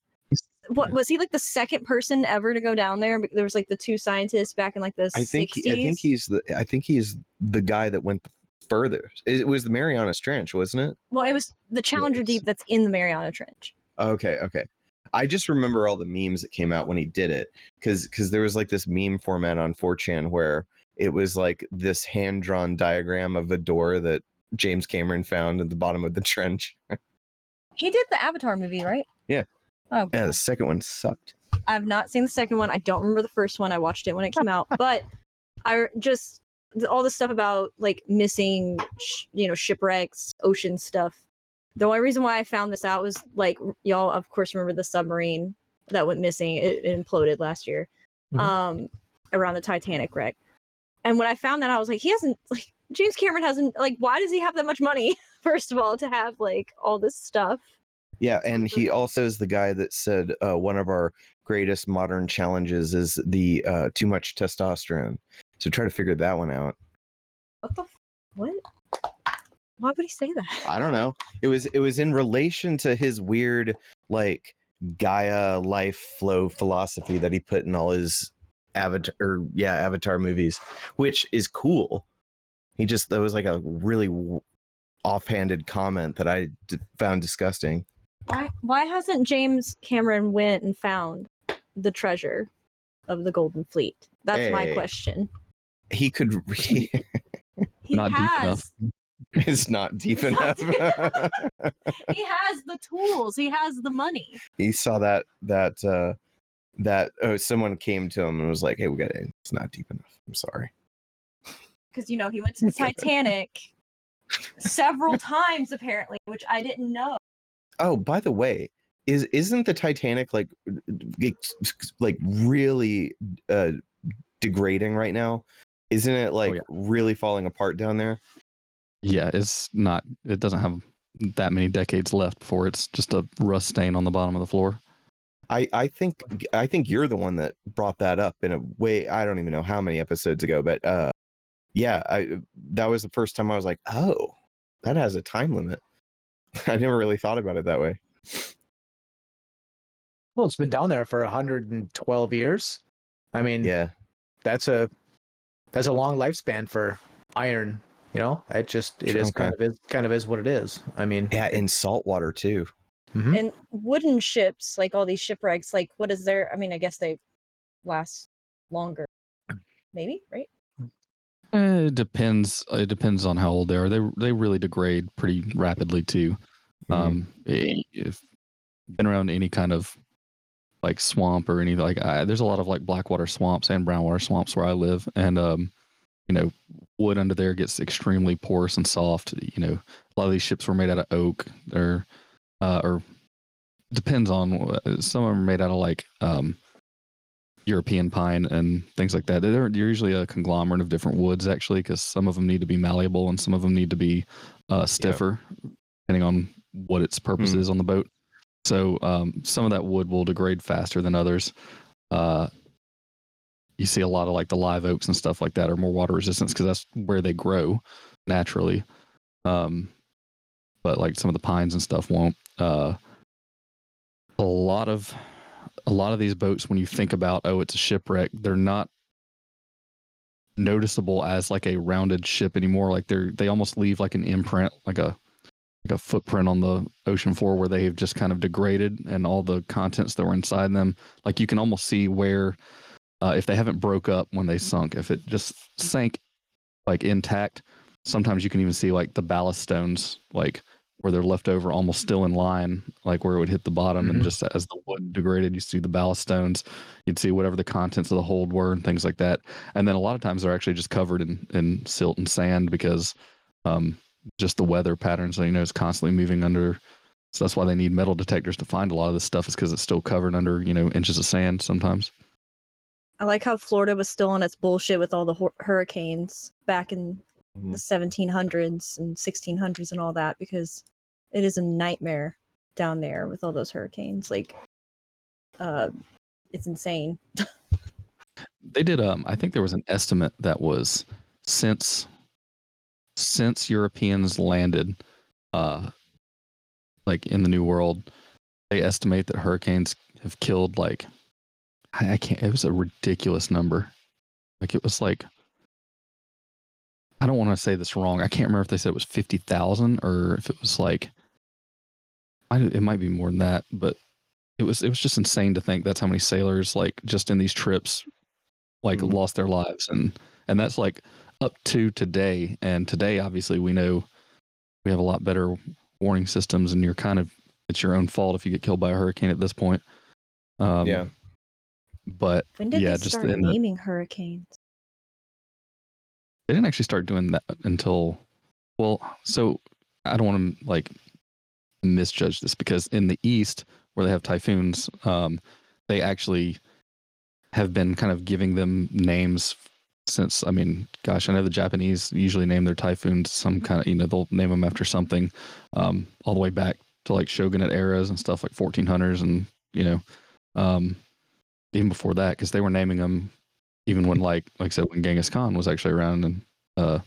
what was he like the second person ever to go down there? There was like the two scientists back in like the I think 60s. I think he's the I think he's the guy that went further. It was the Mariana Trench, wasn't it? well, it was the Challenger. Deep that's in the Mariana Trench. Okay, okay. I just remember all the memes that came out when he did it because because there was like this meme format on 4chan where it was like this hand drawn diagram of a door that James Cameron found at the bottom of the trench. <laughs> He did the Avatar movie, right? Yeah. Oh, Yeah, the second one sucked. I've not seen the second one. I don't remember the first one. I watched it when it came out, <laughs> but I just all the stuff about like missing, sh- you know, shipwrecks, ocean stuff. The only reason why I found this out was like y'all, of course, remember the submarine that went missing. It, it imploded last year, Mhm. um, around the Titanic wreck. And when I found that, I was like, he hasn't like James Cameron hasn't like. Why does he have that much money? <laughs> First of all, to have like all this stuff. Yeah, and he also is the guy that said uh, one of our greatest modern challenges is the uh, too much testosterone. So try to figure that one out. What the f- what? Why would he say that? I don't know. It was it was in relation to his weird like Gaia life flow philosophy that he put in all his avatar or yeah avatar movies, which is cool. He just that was like a really offhanded comment that I d- found disgusting. Why why hasn't James Cameron went and found the treasure of the Golden Fleet? That's my question. He could. <laughs> He, He Not deep enough. has it's not deep It's not enough. deep he has the tools. He has the money. he saw that that uh that oh someone came to him and was like, "Hey, we got it. It's not deep enough. I'm sorry." Because you know he went to the <laughs> Titanic several times apparently, which I didn't know. Oh, by the way, is isn't the Titanic like like really uh degrading right now? Isn't it like yeah. really falling apart down there? Yeah, it's not. It doesn't have that many decades left before it's just a rust stain on the bottom of the floor. I I think I think you're the one that brought that up in a way I don't even know how many episodes ago, but uh yeah, I that was the first time I was like, "Oh, that has a time limit." <laughs> I never really thought about it that way. Well, it's been down there for 112 years. I mean, Yeah. that's a that's a long lifespan for iron. You know, it just it is kind of is kind of is what it is. I mean, Yeah, in salt water too. Mhm. And wooden ships, like all these shipwrecks, like what is there? I mean, I guess they last longer. Maybe, right? Eh, It depends. It depends on how old they are. They they really degrade pretty rapidly too. Mhm. Um, if been around any kind of like swamp or any like, I, there's a lot of like blackwater swamps and brownwater swamps where I live, and um, you know, wood under there gets extremely porous and soft. You know, a lot of these ships were made out of oak. They're uh, or depends on some of them are made out of like um European pine and things like that. They're, usually a conglomerate of different woods, actually, because some of them need to be malleable and some of them need to be uh, stiffer, depending on what its purpose Mm. is on the boat. So um, some of that wood will degrade faster than others. Uh, you see a lot of like the live oaks and stuff like that are more water resistant because that's where they grow naturally. Um, but like some of the pines and stuff won't. Uh, a lot of a lot of these boats when you think about oh it's a shipwreck they're not noticeable as like a rounded ship anymore. Like they're they almost leave like an imprint like a like a footprint on the ocean floor where they've just kind of degraded and all the contents that were inside them. Like you can almost see where uh, if they haven't broke up when they sunk if it just sank like intact sometimes you can even see like the ballast stones like where they're left over almost still in line, like where it would hit the bottom. And Mhm. just as the wood degraded, you see the ballast stones, you'd see whatever the contents of the hold were and things like that. And then a lot of times they're actually just covered in, in silt and sand because um, just the weather patterns, that you know, is constantly moving under. So that's why they need metal detectors to find a lot of this stuff is because it's still covered under, you know, inches of sand sometimes. I like how Florida was still on its bullshit with all the hur- hurricanes back in Mhm. the 1700s and 1600s and all that because it is a nightmare down there with all those hurricanes. Like, uh, it's insane. they did um i think there was an estimate that was since since europeans landed uh like in the new world they estimate that hurricanes have killed like i, I can't it was a ridiculous number like it was like i don't want to say this wrong i can't remember if they said it was 50000 or if it was like I, it might be more than that but it was it was just insane to think that's how many sailors like just in these trips like Mhm. lost their lives and and that's like up to today and today obviously we know we have a lot better warning systems and you're kind of it's your own fault if you get killed by a hurricane at this point um Yeah. but When did yeah they just start the- naming hurricanes? they didn't actually start doing that until well so i don't want to like misjudge this because in the east where they have typhoons um they actually have been kind of giving them names since i mean gosh i know the japanese usually name their typhoons some kind of you know they'll name them after something um all the way back to like shogunate eras and stuff like 1400s and you know um even before that because they were naming them even when like like I said when Genghis Khan was actually around and uh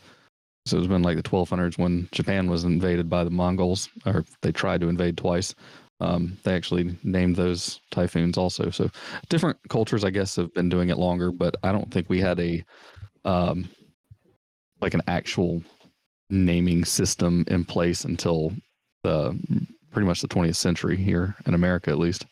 so it's been like the 1200s when Japan was invaded by the Mongols or they tried to invade twice. Um they actually named those typhoons also. So different cultures I guess have been doing it longer but I don't think we had a um like an actual naming system in place until the pretty much the 20th century here in America at least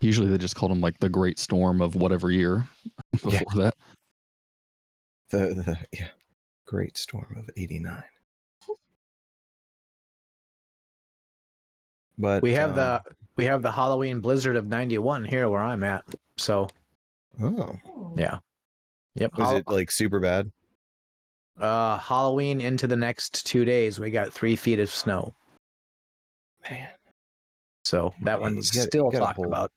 Usually they just called them like the Great Storm of whatever year <laughs> before Yeah. that. The, the yeah, Great Storm of '89. But We have uh, the we have the Halloween blizzard of '91 here where I'm at. So oh, yeah, yep. was Hall- it like super bad? uh, Halloween into the next two days, we got three feet of snow. Man, So that one's you gotta- still you talked about.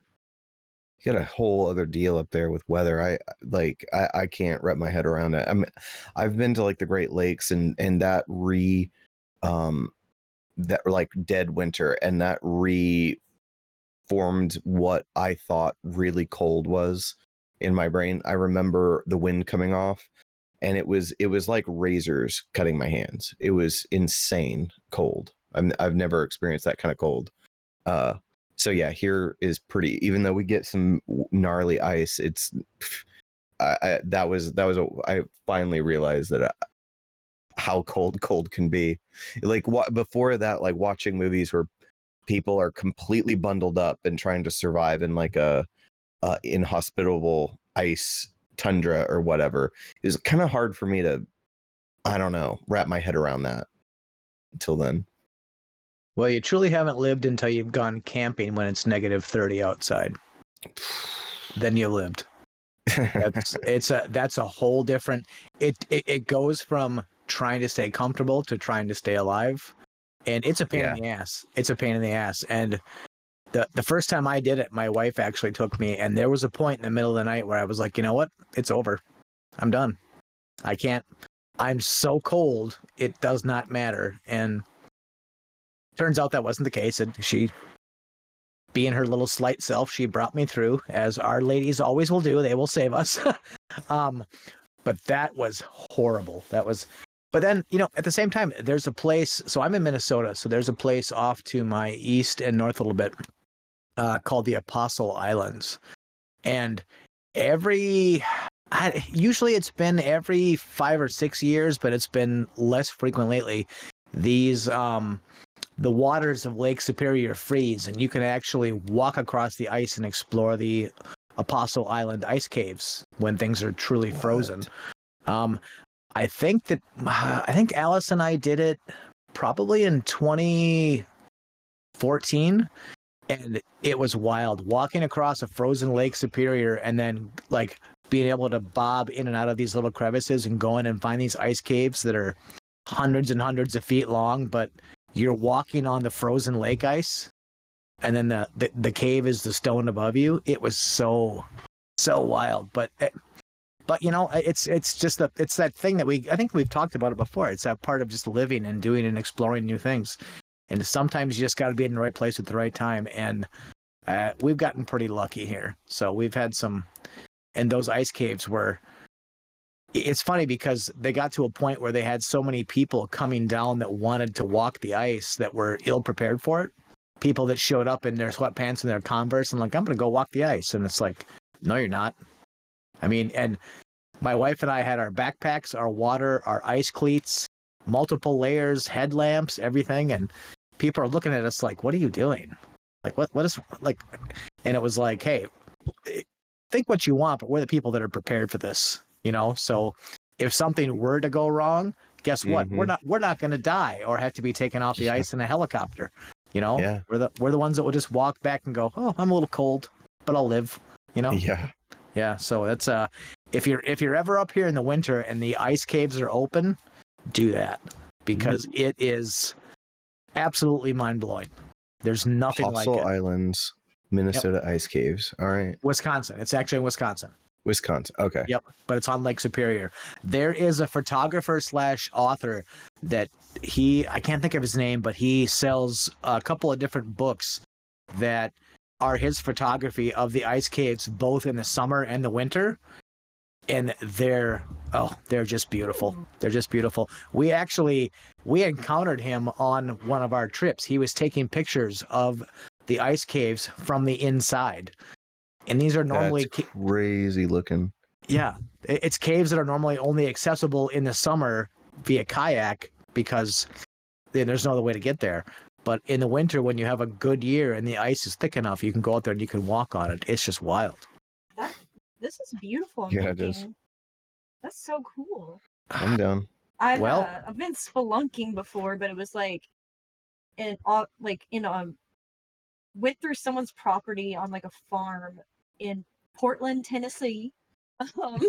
You got a whole other deal up there with weather. I like I, I can't wrap my head around it. I'm I've been to like the Great Lakes and and that re um that like dead winter and that re formed what I thought really cold was in my brain. I remember the wind coming off and it was it was like razors cutting my hands. It was insane cold. I'm, I've never experienced that kind of cold. Uh so yeah here is pretty even though we get some gnarly ice it's I, I that was that was a, i finally realized that uh, how cold cold can be. Like what before that like watching movies where people are completely bundled up and trying to survive in like a uh, inhospitable ice tundra or whatever was kind of hard for me to i don't know wrap my head around that until then Well, you truly haven't lived until you've gone camping when it's negative 30 outside. Then you lived. That's <laughs> it's a that's a whole different it, it it goes from trying to stay comfortable to trying to stay alive. And it's a pain in the ass. It's a pain in the ass. And the the first time I did it, my wife actually took me and there was a point in the middle of the night where I was like, you know what? It's over. I'm done. I can't I'm so cold, it does not matter. And turns out that wasn't the case. And she being her little slight self, she brought me through, as our ladies always will do. They will save us. <laughs> um, but that was horrible. That was. But then, you know, at the same time, there's a place. So I'm in Minnesota. So there's a place off to my east and north a little bit uh, called the Apostle Islands. And every, I, usually it's been every five or six years, but it's been less frequent lately. These, um, the waters of Lake Superior freeze, and you can actually walk across the ice and explore the Apostle Island ice caves when things are truly frozen. Um, I think that I think Alice and I did it probably in 2014, and it was wild walking across a frozen Lake Superior and then like being able to bob in and out of these little crevices and go in and find these ice caves that are hundreds and hundreds of feet long, but you're walking on the frozen lake ice and then the, the the cave is the stone above you it was so so wild but eh, but you know it's it's just that it's that thing that we i think we've talked about it before it's that part of just living and doing and exploring new things and sometimes you just got to be in the right place at the right time and Uh, we've gotten pretty lucky here. So we've had some, and those ice caves were. It's funny because they got to a point where they had so many people coming down that wanted to walk the ice that were ill prepared for it. People that showed up in their sweatpants and their Converse and like, I'm gonna go walk the ice, and it's like, no, you're not. I mean, and my wife and I had our backpacks, our water, our ice cleats, multiple layers, headlamps, everything, and people are looking at us like, "What are you doing? Like, what? What is like?" And it was like, "Hey, eh, think what you want, but we're the people that are prepared for this, you know." So if something were to go wrong, guess what? We're Mhm. not we're not going to die or have to be taken off the ice in a helicopter. You know, Yeah. we're the we're the ones that will just walk back and go, "Oh, I'm a little cold, but I'll live." You know, Yeah. yeah, so that's uh if you're if you're ever up here in the winter and the ice caves are open, do that because it is absolutely mind blowing. There's nothing like it. Islands, Minnesota ice caves. All right. Wisconsin. It's actually in Wisconsin, Wisconsin. Okay. Yep. but it's on Lake Superior. There is a photographer slash author that he I can't think of his name, but he sells a couple of different books that are his photography of the ice caves both in the summer and the winter. And they're oh, they're just beautiful. They're just beautiful. We actually we encountered him on one of our trips. He was taking pictures of the ice caves from the inside. And these are normally That's crazy looking. yeah, it's caves that are normally only accessible in the summer via kayak because then there's no other way to get there. But in the winter, when you have a good year and the ice is thick enough, you can go out there and you can walk on it. It's just wild. This is beautiful. I'm Yeah, it is. That's so cool. I'm down. <sighs> I've Well- uh, I've been spelunking before, but it was like in uh, like in um went through someone's property on like a farm in Portland, Tennessee. Um,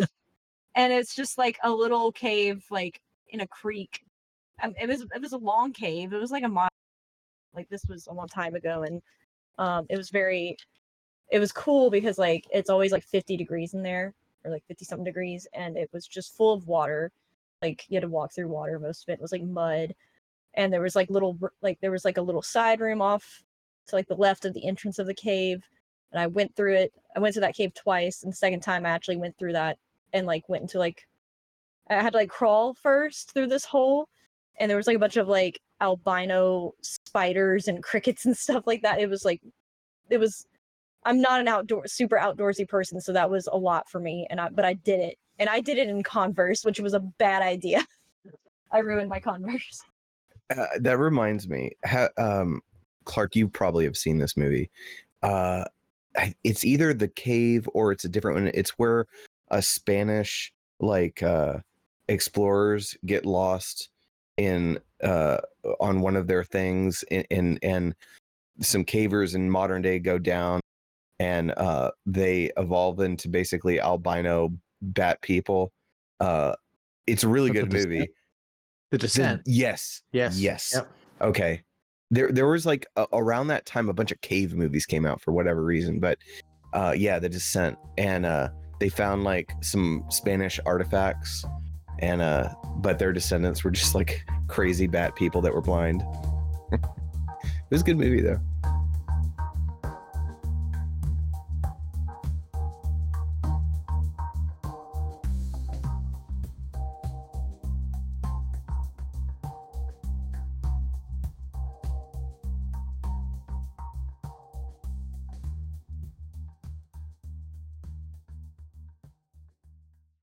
and it's just like a little cave like in a creek. Um, it was it was a long cave. It was like a mile. Like this was a long time ago, and um, it was very. It was cool because like it's always like 50 degrees in there, or like 50 something degrees, and it was just full of water like you had to walk through water most of it was like mud and there was like little like there was like a little side room off to like the left of the entrance of the cave and i went through it i went to that cave twice and the second time i actually went through that and like went into like i had to like crawl first through this hole and there was like a bunch of like albino spiders and crickets and <laughs> stuff like that it was like it was i'm not an outdoor super outdoorsy person so that was a lot for me and i but i did it and I did it in Converse, which was a bad idea. <laughs> I ruined my Converse. Uh, that reminds me, ha, um, Clark, you probably have seen this movie. Uh, it's either the cave or it's a different one. It's where a Spanish like uh, explorers get lost in uh, on one of their things, and and, and some cavers in modern day go down, and uh, they evolve into basically albino bat people. Uh, it's a really That's good the Descent? movie. The The- descent. yes. Yes. Yes. Yep. Okay. There there was like a, around that time a bunch of cave movies came out for whatever reason, but uh yeah, The Descent and uh they found like some Spanish artifacts and uh but their descendants were just like crazy bat people that were blind. <laughs> it was a good movie though.